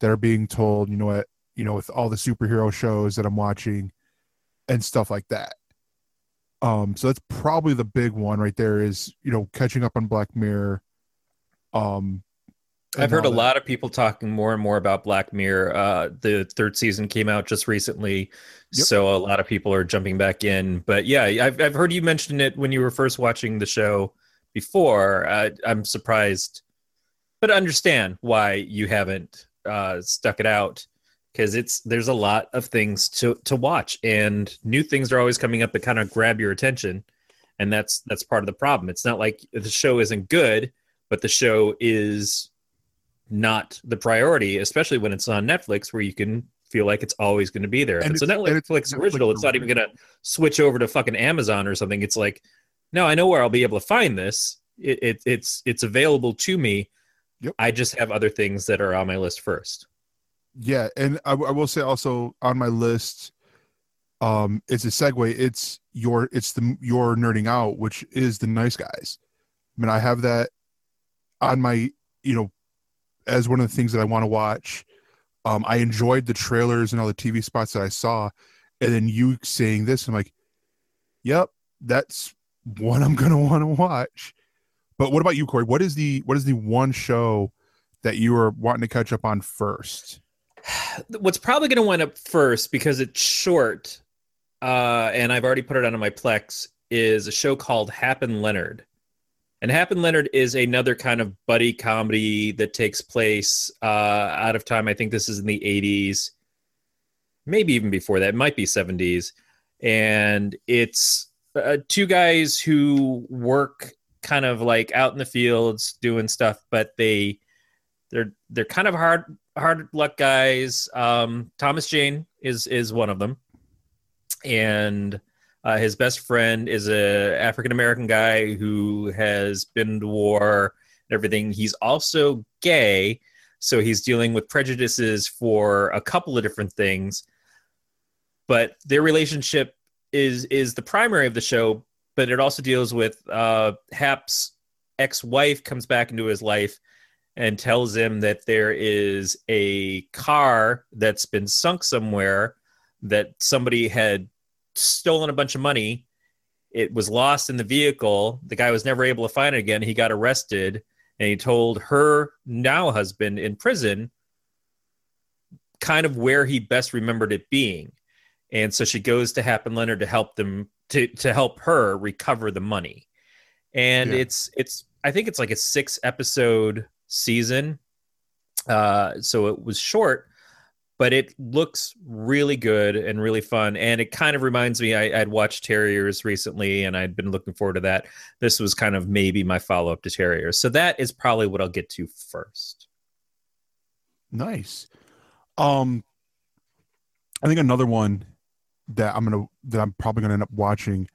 C: that are being told, you know what, you know, with all the superhero shows that I'm watching and stuff like that. Um, so that's probably the big one right there is, you know, catching up on Black Mirror. Um,
D: I've heard a
C: that.
D: lot of people talking more and more about Black Mirror. Uh, the third season came out just recently,
C: Yep.
D: so a lot of people are jumping back in. But yeah, I've I've heard you mention it when you were first watching the show before. Uh, I'm surprised, but understand why you haven't uh, stuck it out because it's there's a lot of things to to watch, and new things are always coming up that kind of grab your attention, and that's that's part of the problem. It's not like the show isn't good, but the show is not the priority, especially when it's on Netflix, where you can feel like it's always going to be there. If
C: And
D: it's a
C: it's- it's
D: Netflix
C: Netflix
D: original, it's not even going to switch over to fucking Amazon or something. It's like, no, I know where I'll be able to find this. It, it it's it's available to me.
C: Yep.
D: I just have other things that are on my list first.
C: Yeah and I, I will say also on my list um it's a segue it's your it's the your nerding out which is the nice guys. I mean i have that on my you know as one of the things that i want to watch. Um i enjoyed the trailers and all the tv spots that i saw and then you saying this i'm like yep that's one i'm gonna <laughs> want to watch. But what about you corey? What is the what is the one show that you are wanting to catch up on first <sighs>
D: What's probably going to wind up first because it's short, uh, and I've already put it on my Plex, is a show called Hap and Leonard. And Hap and Leonard is another kind of buddy comedy that takes place uh, out of time. I think this is in the 80s, maybe even before that. It might be 70s. And it's uh, two guys who work kind of like out in the fields doing stuff, but they they're they're kind of hard hard luck guys. Um, Thomas Jane is is one of them, and uh, his best friend is a African American guy who has been to war and everything. He's also gay, so he's dealing with prejudices for a couple of different things. But their relationship is is the primary of the show, but it also deals with uh, Hap's ex-wife comes back into his life and tells him that there is a car that's been sunk somewhere that somebody had stolen a bunch of money. It was lost in the vehicle. The guy was never able to find it again. He got arrested and he told her now husband in prison kind of where he best remembered it being. And so she goes to Hap and Leonard to help them to to help her recover the money. And
C: Yeah.
D: it's it's I think it's like a six episode season. Uh so it was short, but it looks really good and really fun. And it kind of reminds me I, I'd watched Terriers recently and I'd been looking forward to that. This was kind of maybe my follow-up to Terriers. So that is probably what I'll get to first.
C: Nice. Um, I think another one that I'm gonna that I'm probably gonna end up watching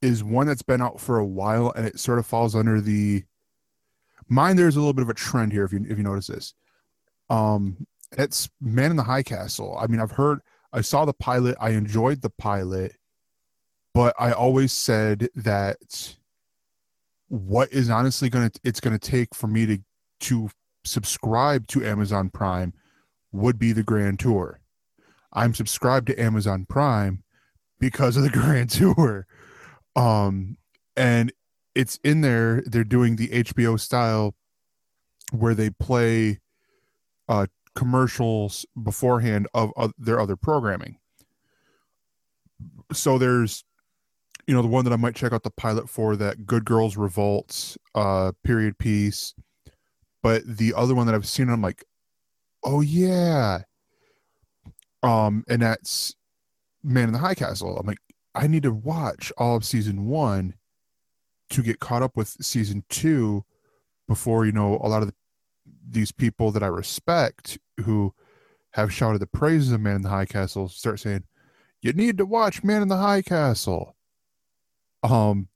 C: is one that's been out for a while and it sort of falls under the mine. There's a little bit of a trend here if you if you notice this. Um, it's Man in the High Castle. I mean, I've heard, I saw the pilot, I enjoyed the pilot, but I always said that what is honestly gonna it's gonna take for me to to subscribe to Amazon Prime would be the Grand Tour. I'm subscribed to Amazon Prime because of the <laughs> Grand Tour. Um and it's in there they're doing the HBO style where they play uh commercials beforehand of, their other programming. So there's you know the one that I might check out the pilot for that Good Girls Revolts uh period piece but the other one that I've seen, I'm like, oh yeah. Um, and that's Man in the High Castle. I'm like, I need to watch all of season one to get caught up with season two before you know a lot of the, these people that I respect who have shouted the praises of Man in the High Castle start saying, You need to watch Man in the High Castle. Um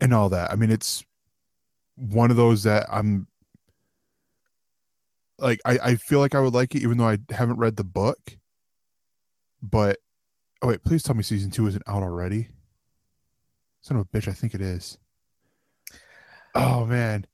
C: and all that. I mean, it's one of those that I'm like I, I feel like I would like it even though I haven't read the book. But oh wait, please tell me season two isn't out already. Son of a bitch, I think it is. Oh man.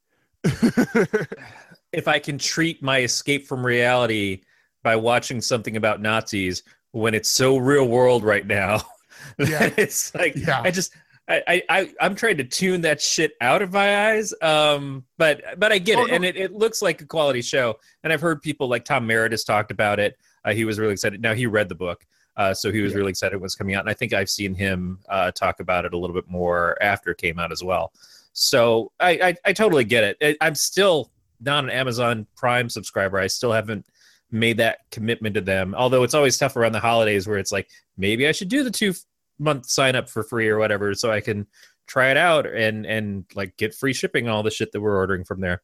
D: if I can treat my escape from reality by watching something about Nazis when it's so real world right now, <laughs>
C: Yeah. <laughs>
D: it's like
C: Yeah.
D: I just I, I I'm trying to tune that shit out of my eyes. Um, but but I get
C: Oh,
D: it,
C: no.
D: and it, it looks like a quality show. And I've heard people like Tom Merritt has talked about it. Uh, he was really excited. Now he read the book, uh, so he was
C: Yeah.
D: really excited when it was coming out. And I think I've seen him uh, talk about it a little bit more after it came out as well. So I I, I totally get it. I, I'm still not an Amazon Prime subscriber. I still haven't made that commitment to them. Although it's always tough around the holidays where it's like maybe I should do the two month sign up for free or whatever so I can try it out and and like get free shipping all the shit that we're ordering from there.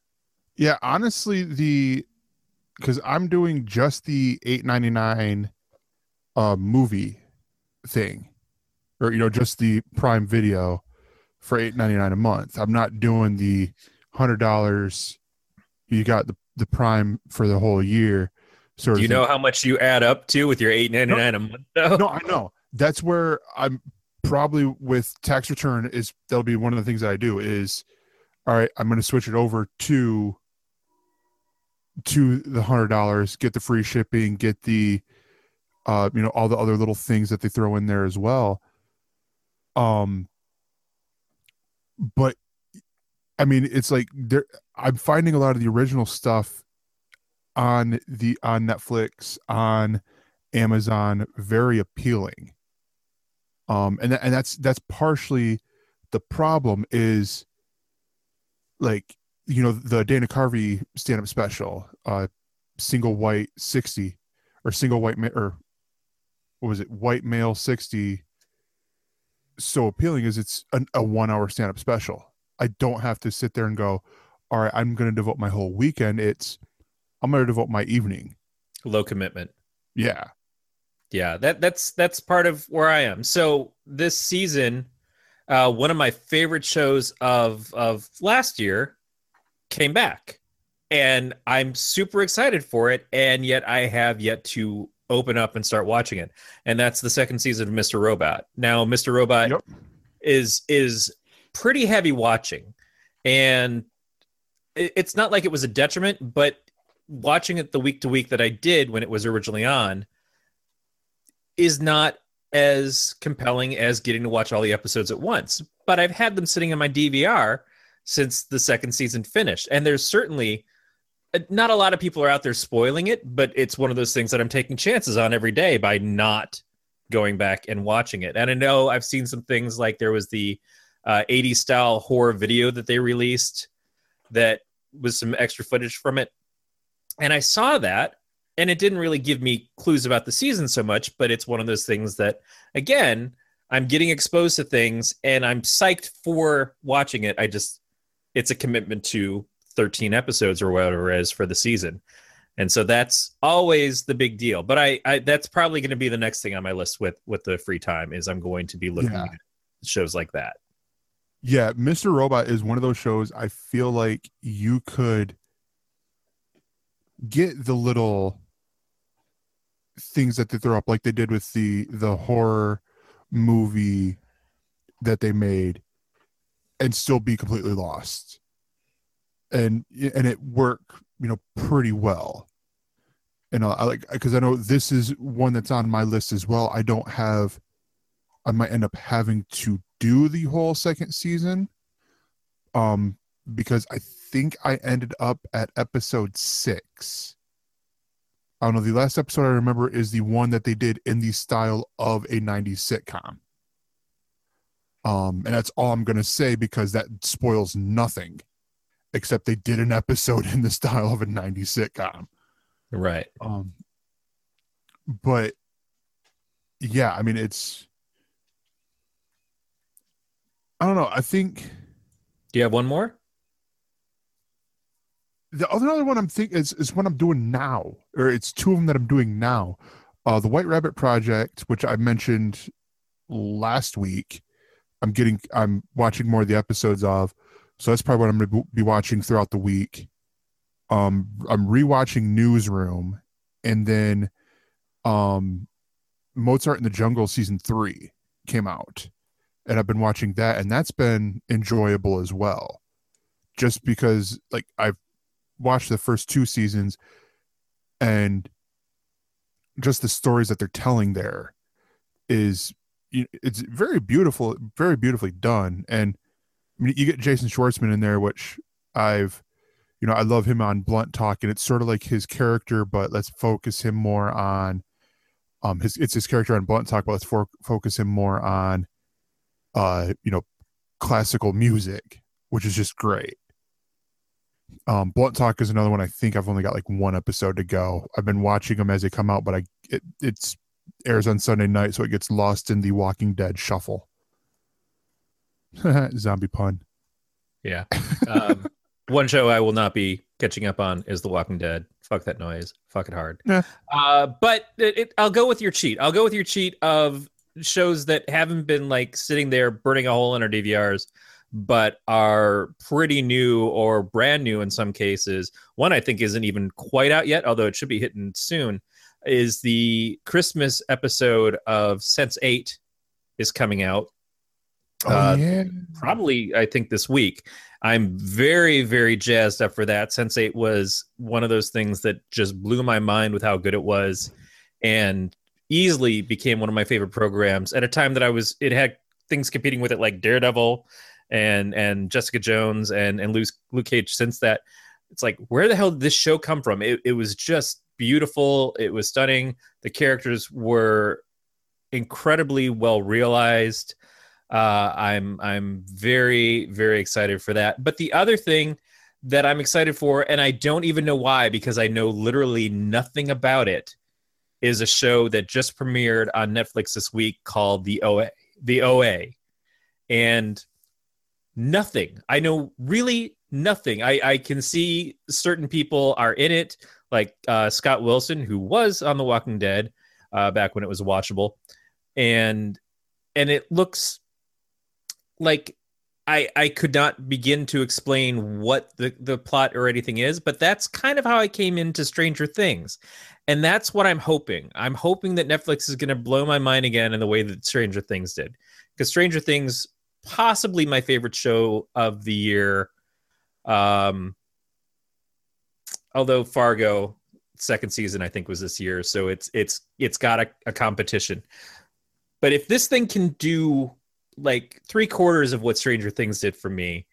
C: yeah, honestly, the because I'm doing just the eight ninety nine uh movie thing. Or you know, just the prime video for eight ninety nine a month. I'm not doing the hundred dollars you got the, the prime for the whole year. Sort
D: Do
C: of
D: you
C: thing.
D: know how much you add up to with your eight ninety nine a month though?
C: no, I know. That's where I'm probably with tax return is that'll be one of the things that I do is all right, I'm gonna switch it over to to the hundred dollars, get the free shipping, get the uh you know, all the other little things that they throw in there as well. Um but I mean it's like there I'm finding a lot of the original stuff on the on Netflix, on Amazon very appealing. Um, and tha- and that's that's partially the problem is like you know the Dana Carvey stand up special, uh, single white sixty or single white ma- or what was it white male sixty. So appealing is it's an, a one hour stand up special. I don't have to sit there and go, all right, I'm going to devote my whole weekend. It's I'm going to devote my evening.
D: Low commitment.
C: Yeah.
D: Yeah, that that's that's part of where I am. So this season, uh, one of my favorite shows of of last year came back, and I'm super excited for it. And yet, I have yet to open up and start watching it. And that's the second season of Mr. Robot. Now, Mr. Robot
C: Yep.
D: is is pretty heavy watching, and it's not like it was a detriment, but watching it the week to week that I did when it was originally on is not as compelling as getting to watch all the episodes at once. But I've had them sitting in my DVR since the second season finished, and there's certainly not a lot of people are out there spoiling it, but it's one of those things that I'm taking chances on every day by not going back and watching it. And I know I've seen some things like there was the uh, 80s style horror video that they released that was some extra footage from it. And I saw that, and it didn't really give me clues about the season so much, but it's one of those things that, again, I'm getting exposed to things and I'm psyched for watching it. I just, it's a commitment to 13 episodes or whatever it is for the season. And so that's always the big deal. But I, I that's probably going to be the next thing on my list with with the free time is I'm going to be looking
C: Yeah.
D: at shows like that.
C: Yeah, Mr. Robot is one of those shows I feel like you could get the little things that they throw up like they did with the the horror movie that they made and still be completely lost. And and it work, you know, pretty well. And I like because I know this is one that's on my list as well. I don't have I might end up having to do the whole second season. Um, because I think I ended up at episode six. I don't know. The last episode I remember is the one that they did in the style of a 90s sitcom. Um, and that's all I'm gonna say because that spoils nothing, except they did an episode in the style of a 90s sitcom.
D: Right.
C: Um, but yeah, I mean, it's. I don't know. I think
D: Do you have one more?
C: the other one I'm thinking is is what I'm doing now, or it's two of them that I'm doing now. Uh, the White Rabbit Project, which I mentioned last week, I'm getting, I'm watching more of the episodes of, so that's probably what I'm going to be watching throughout the week. Um, I'm rewatching Newsroom, and then, um, Mozart in the Jungle season three came out, and I've been watching that, and that's been enjoyable as well. Just because, like, I've watched the first two seasons, and just the stories that they're telling there is it's very beautiful very beautifully done and I mean, you get jason schwartzman in there which i've you know i love him on blunt talk and it's sort of like his character but let's focus him more on um his it's his character on blunt talk but let's for, focus him more on uh you know classical music which is just great um, Blunt Talk is another one. I think I've only got like one episode to go. I've been watching them as they come out, but I it it's airs on Sunday night, so it gets lost in the Walking Dead shuffle. <laughs> Zombie pun.
D: Yeah. Um, <laughs> one show I will not be catching up on is The Walking Dead. Fuck that noise. Fuck it hard.
C: Yeah.
D: Uh, but it, it, I'll go with your cheat. I'll go with your cheat of shows that haven't been like sitting there burning a hole in our DVRs, but are pretty new or brand new in some cases. One I think isn't even quite out yet, although it should be hitting soon. Is the Christmas episode of Sense8 is coming out
C: Oh
D: Uh,
C: yeah.
D: probably I think this week. I'm very very jazzed up for that. Sense8 was one of those things that just blew my mind with how good it was and easily became one of my favorite programs at a time that I was it had things competing with it like Daredevil and and Jessica Jones and and Luke, Luke Cage since that it's like where the hell did this show come from? It it was just beautiful, it was stunning. The characters were incredibly well realized. Uh, I'm I'm very very excited for that. But the other thing that I'm excited for, and I don't even know why, because I know literally nothing about it, is a show that just premiered on Netflix this week called the OA. The OA, and nothing. I know really nothing. I I can see certain people are in it, like uh, Scott Wilson, who was on The Walking Dead uh, back when it was watchable, and and it looks like I I could not begin to explain what the the plot or anything is, but that's kind of how I came into Stranger Things. And that's what I'm hoping. I'm hoping that Netflix is going to blow my mind again in the way that Stranger Things did. Cuz Stranger Things possibly my favorite show of the year um although Fargo second season I think was this year, so it's it's it's got a, a competition. But if this thing can do like three quarters of what Stranger Things did for me,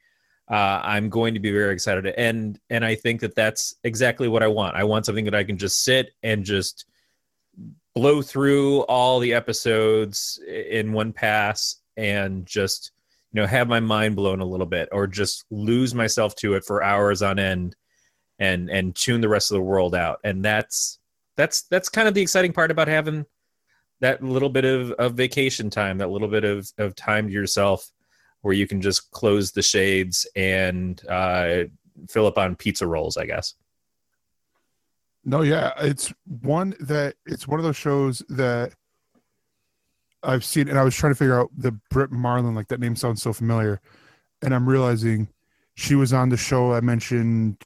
D: uh, I'm going to be very excited. And and I think that that's exactly what I want. I want something that I can just sit and just blow through all the episodes in one pass and just you know have my mind blown a little bit or just lose myself to it for hours on end and and tune the rest of the world out and that's that's that's kind of the exciting part about having that little bit of, of vacation time that little bit of, of time to yourself where you can just close the shades and uh, fill up on pizza rolls i guess
C: No, yeah, it's one that it's one of those shows that I've seen, and I was trying to figure out the Brit Marling. Like that name sounds so familiar, and I'm realizing she was on the show I mentioned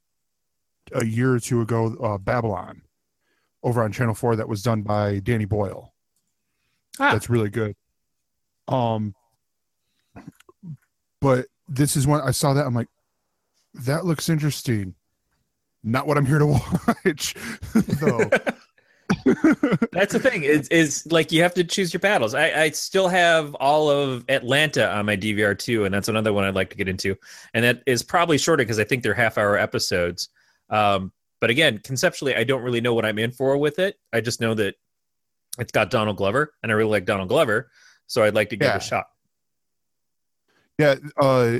C: a year or two ago, uh, Babylon, over on Channel Four. That was done by Danny Boyle.
D: Ah.
C: That's really good. Um, but this is when I saw that. I'm like, that looks interesting. Not what I'm here to <laughs> watch, though. <laughs>
D: That's the thing is is like you have to choose your battles. I, I still have all of Atlanta on my DVR too, and that's another one I'd like to get into. And that is probably shorter because I think they're half hour episodes. Um, but again, conceptually, I don't really know what I'm in for with it. I just know that it's got Donald Glover, and I really like Donald Glover, so I'd like to give it a shot.
C: Yeah, uh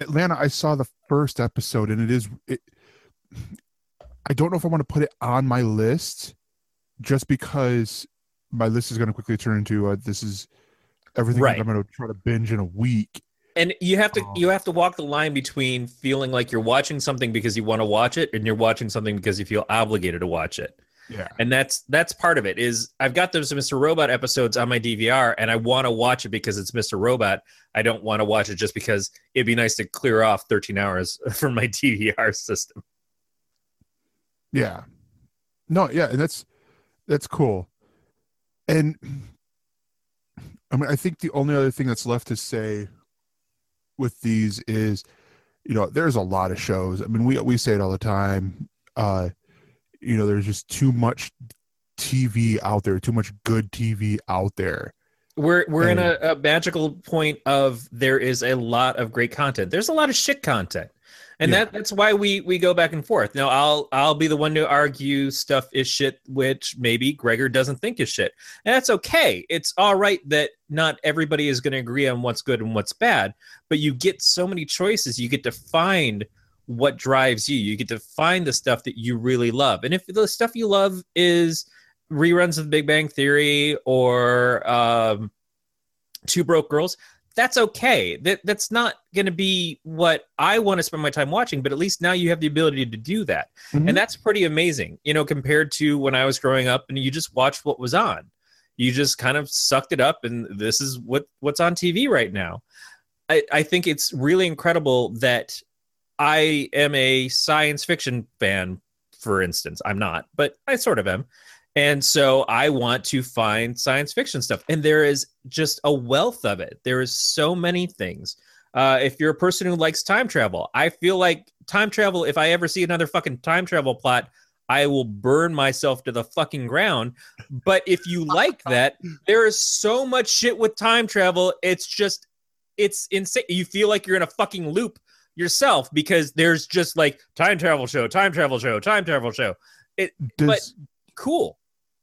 C: Atlanta, I saw the first episode and it is it I don't know if I want to put it on my list just because my list is going to quickly turn into uh, this is everything
D: Right.
C: that I'm going to try to binge in a week.
D: And you have to
C: Oh.
D: you have to walk the line between feeling like you're watching something because you want to watch it, and you're watching something because you feel obligated to watch it.
C: Yeah.
D: and that's that's part of it is i've got those mr robot episodes on my dvr and i want to watch it because it's mr robot i don't want to watch it just because it'd be nice to clear off 13 hours <laughs> from my dvr system
C: Yeah. No, yeah, and that's that's cool. And I mean, I think the only other thing that's left to say with these is, you know, there's a lot of shows. I mean, we we say it all the time. Uh, you know, there's just too much TV out there, too much good TV out there.
D: we're we're in a, a magical point of there is a lot of great content. There's a lot of shit content. And
C: Yeah.
D: that that's why we we go back and forth. Now i'll i'll be the one to argue stuff is shit which maybe gregor doesn't think is shit. And that's okay. It's all right that not everybody is going to agree on what's good and what's bad but you get so many choices. You get to find what drives you. You get to find the stuff that you really love. And if the stuff you love is reruns of the big bang theory or um two broke girls that's okay. That that's not going to be what i want to spend my time watching but at least now you have the ability to do that.
C: Mhm.
D: and that's pretty amazing you know compared to when i was growing up and you just watched what was on. You just kind of sucked it up and this is what what's on tv right now. I, I think it's really incredible that i am a science fiction fan for instance i'm not but i sort of am and so I want to find science fiction stuff. And there is just a wealth of it. There is so many things. Uh, if you're a person who likes time travel, I feel like time travel, if I ever see another fucking time travel plot, I will burn myself to the fucking ground. But if you <laughs> like that, there is so much shit with time travel. It's just, it's insane. You feel like you're in a fucking loop yourself because there's just like time travel show, time travel show, time travel show.
C: It Does,
D: Cool.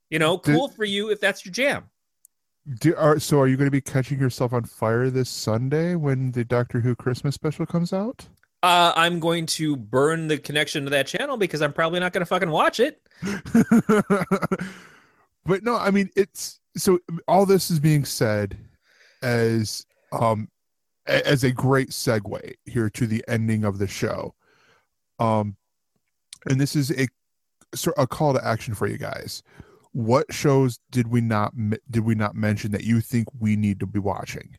D: You know, cool for you if that's your jam.
C: do, are, so are you going to be catching yourself on fire this Sunday when the Doctor Who Christmas special comes out?
D: Uh, I'm going to burn the connection to that channel because I'm probably not going to fucking watch it. <laughs>
C: but no, I mean it's so all this is being said as um as a great segue here to the ending of the show. Um and this is a a call to action for you guys. What shows did we not did we not mention that you think we need to be watching?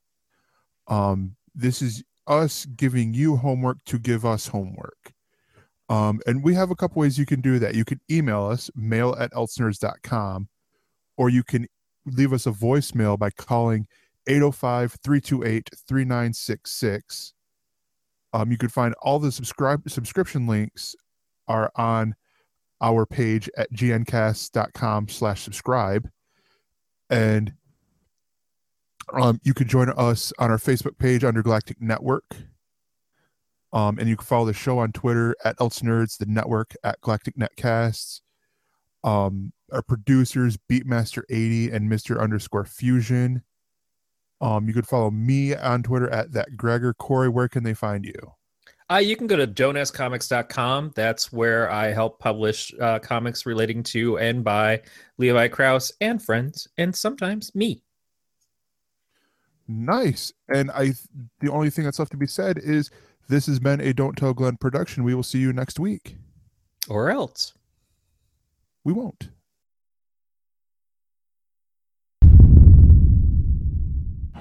C: Um this is us giving you homework to give us homework. Um, and we have a couple ways you can do that. You can email us, mail at elsenerds.com, or you can leave us a voicemail by calling 805 328 3966. Um, you can find all the subscribe subscription links are on our page at gncast.com slash subscribe. And um, you can join us on our Facebook page under Galactic Netcast. Um, and you can follow the show on Twitter at Else Nerds, the network at Galactic Netcasts. Um, our producers, Beatmaster80 and Mr. Underscore Fusion. Um, you could follow me on Twitter at that Gregor. Corey, where can they find you?
D: Uh, you can go to don'taskcomics.com. That's where I help publish uh, comics relating to and by Levi Krauss and friends, and sometimes me.
C: Nice. And I, the only thing that's left to be said is this has been a Don't Tell Glenn production. We will see you next week.
D: Or else.
C: We won't.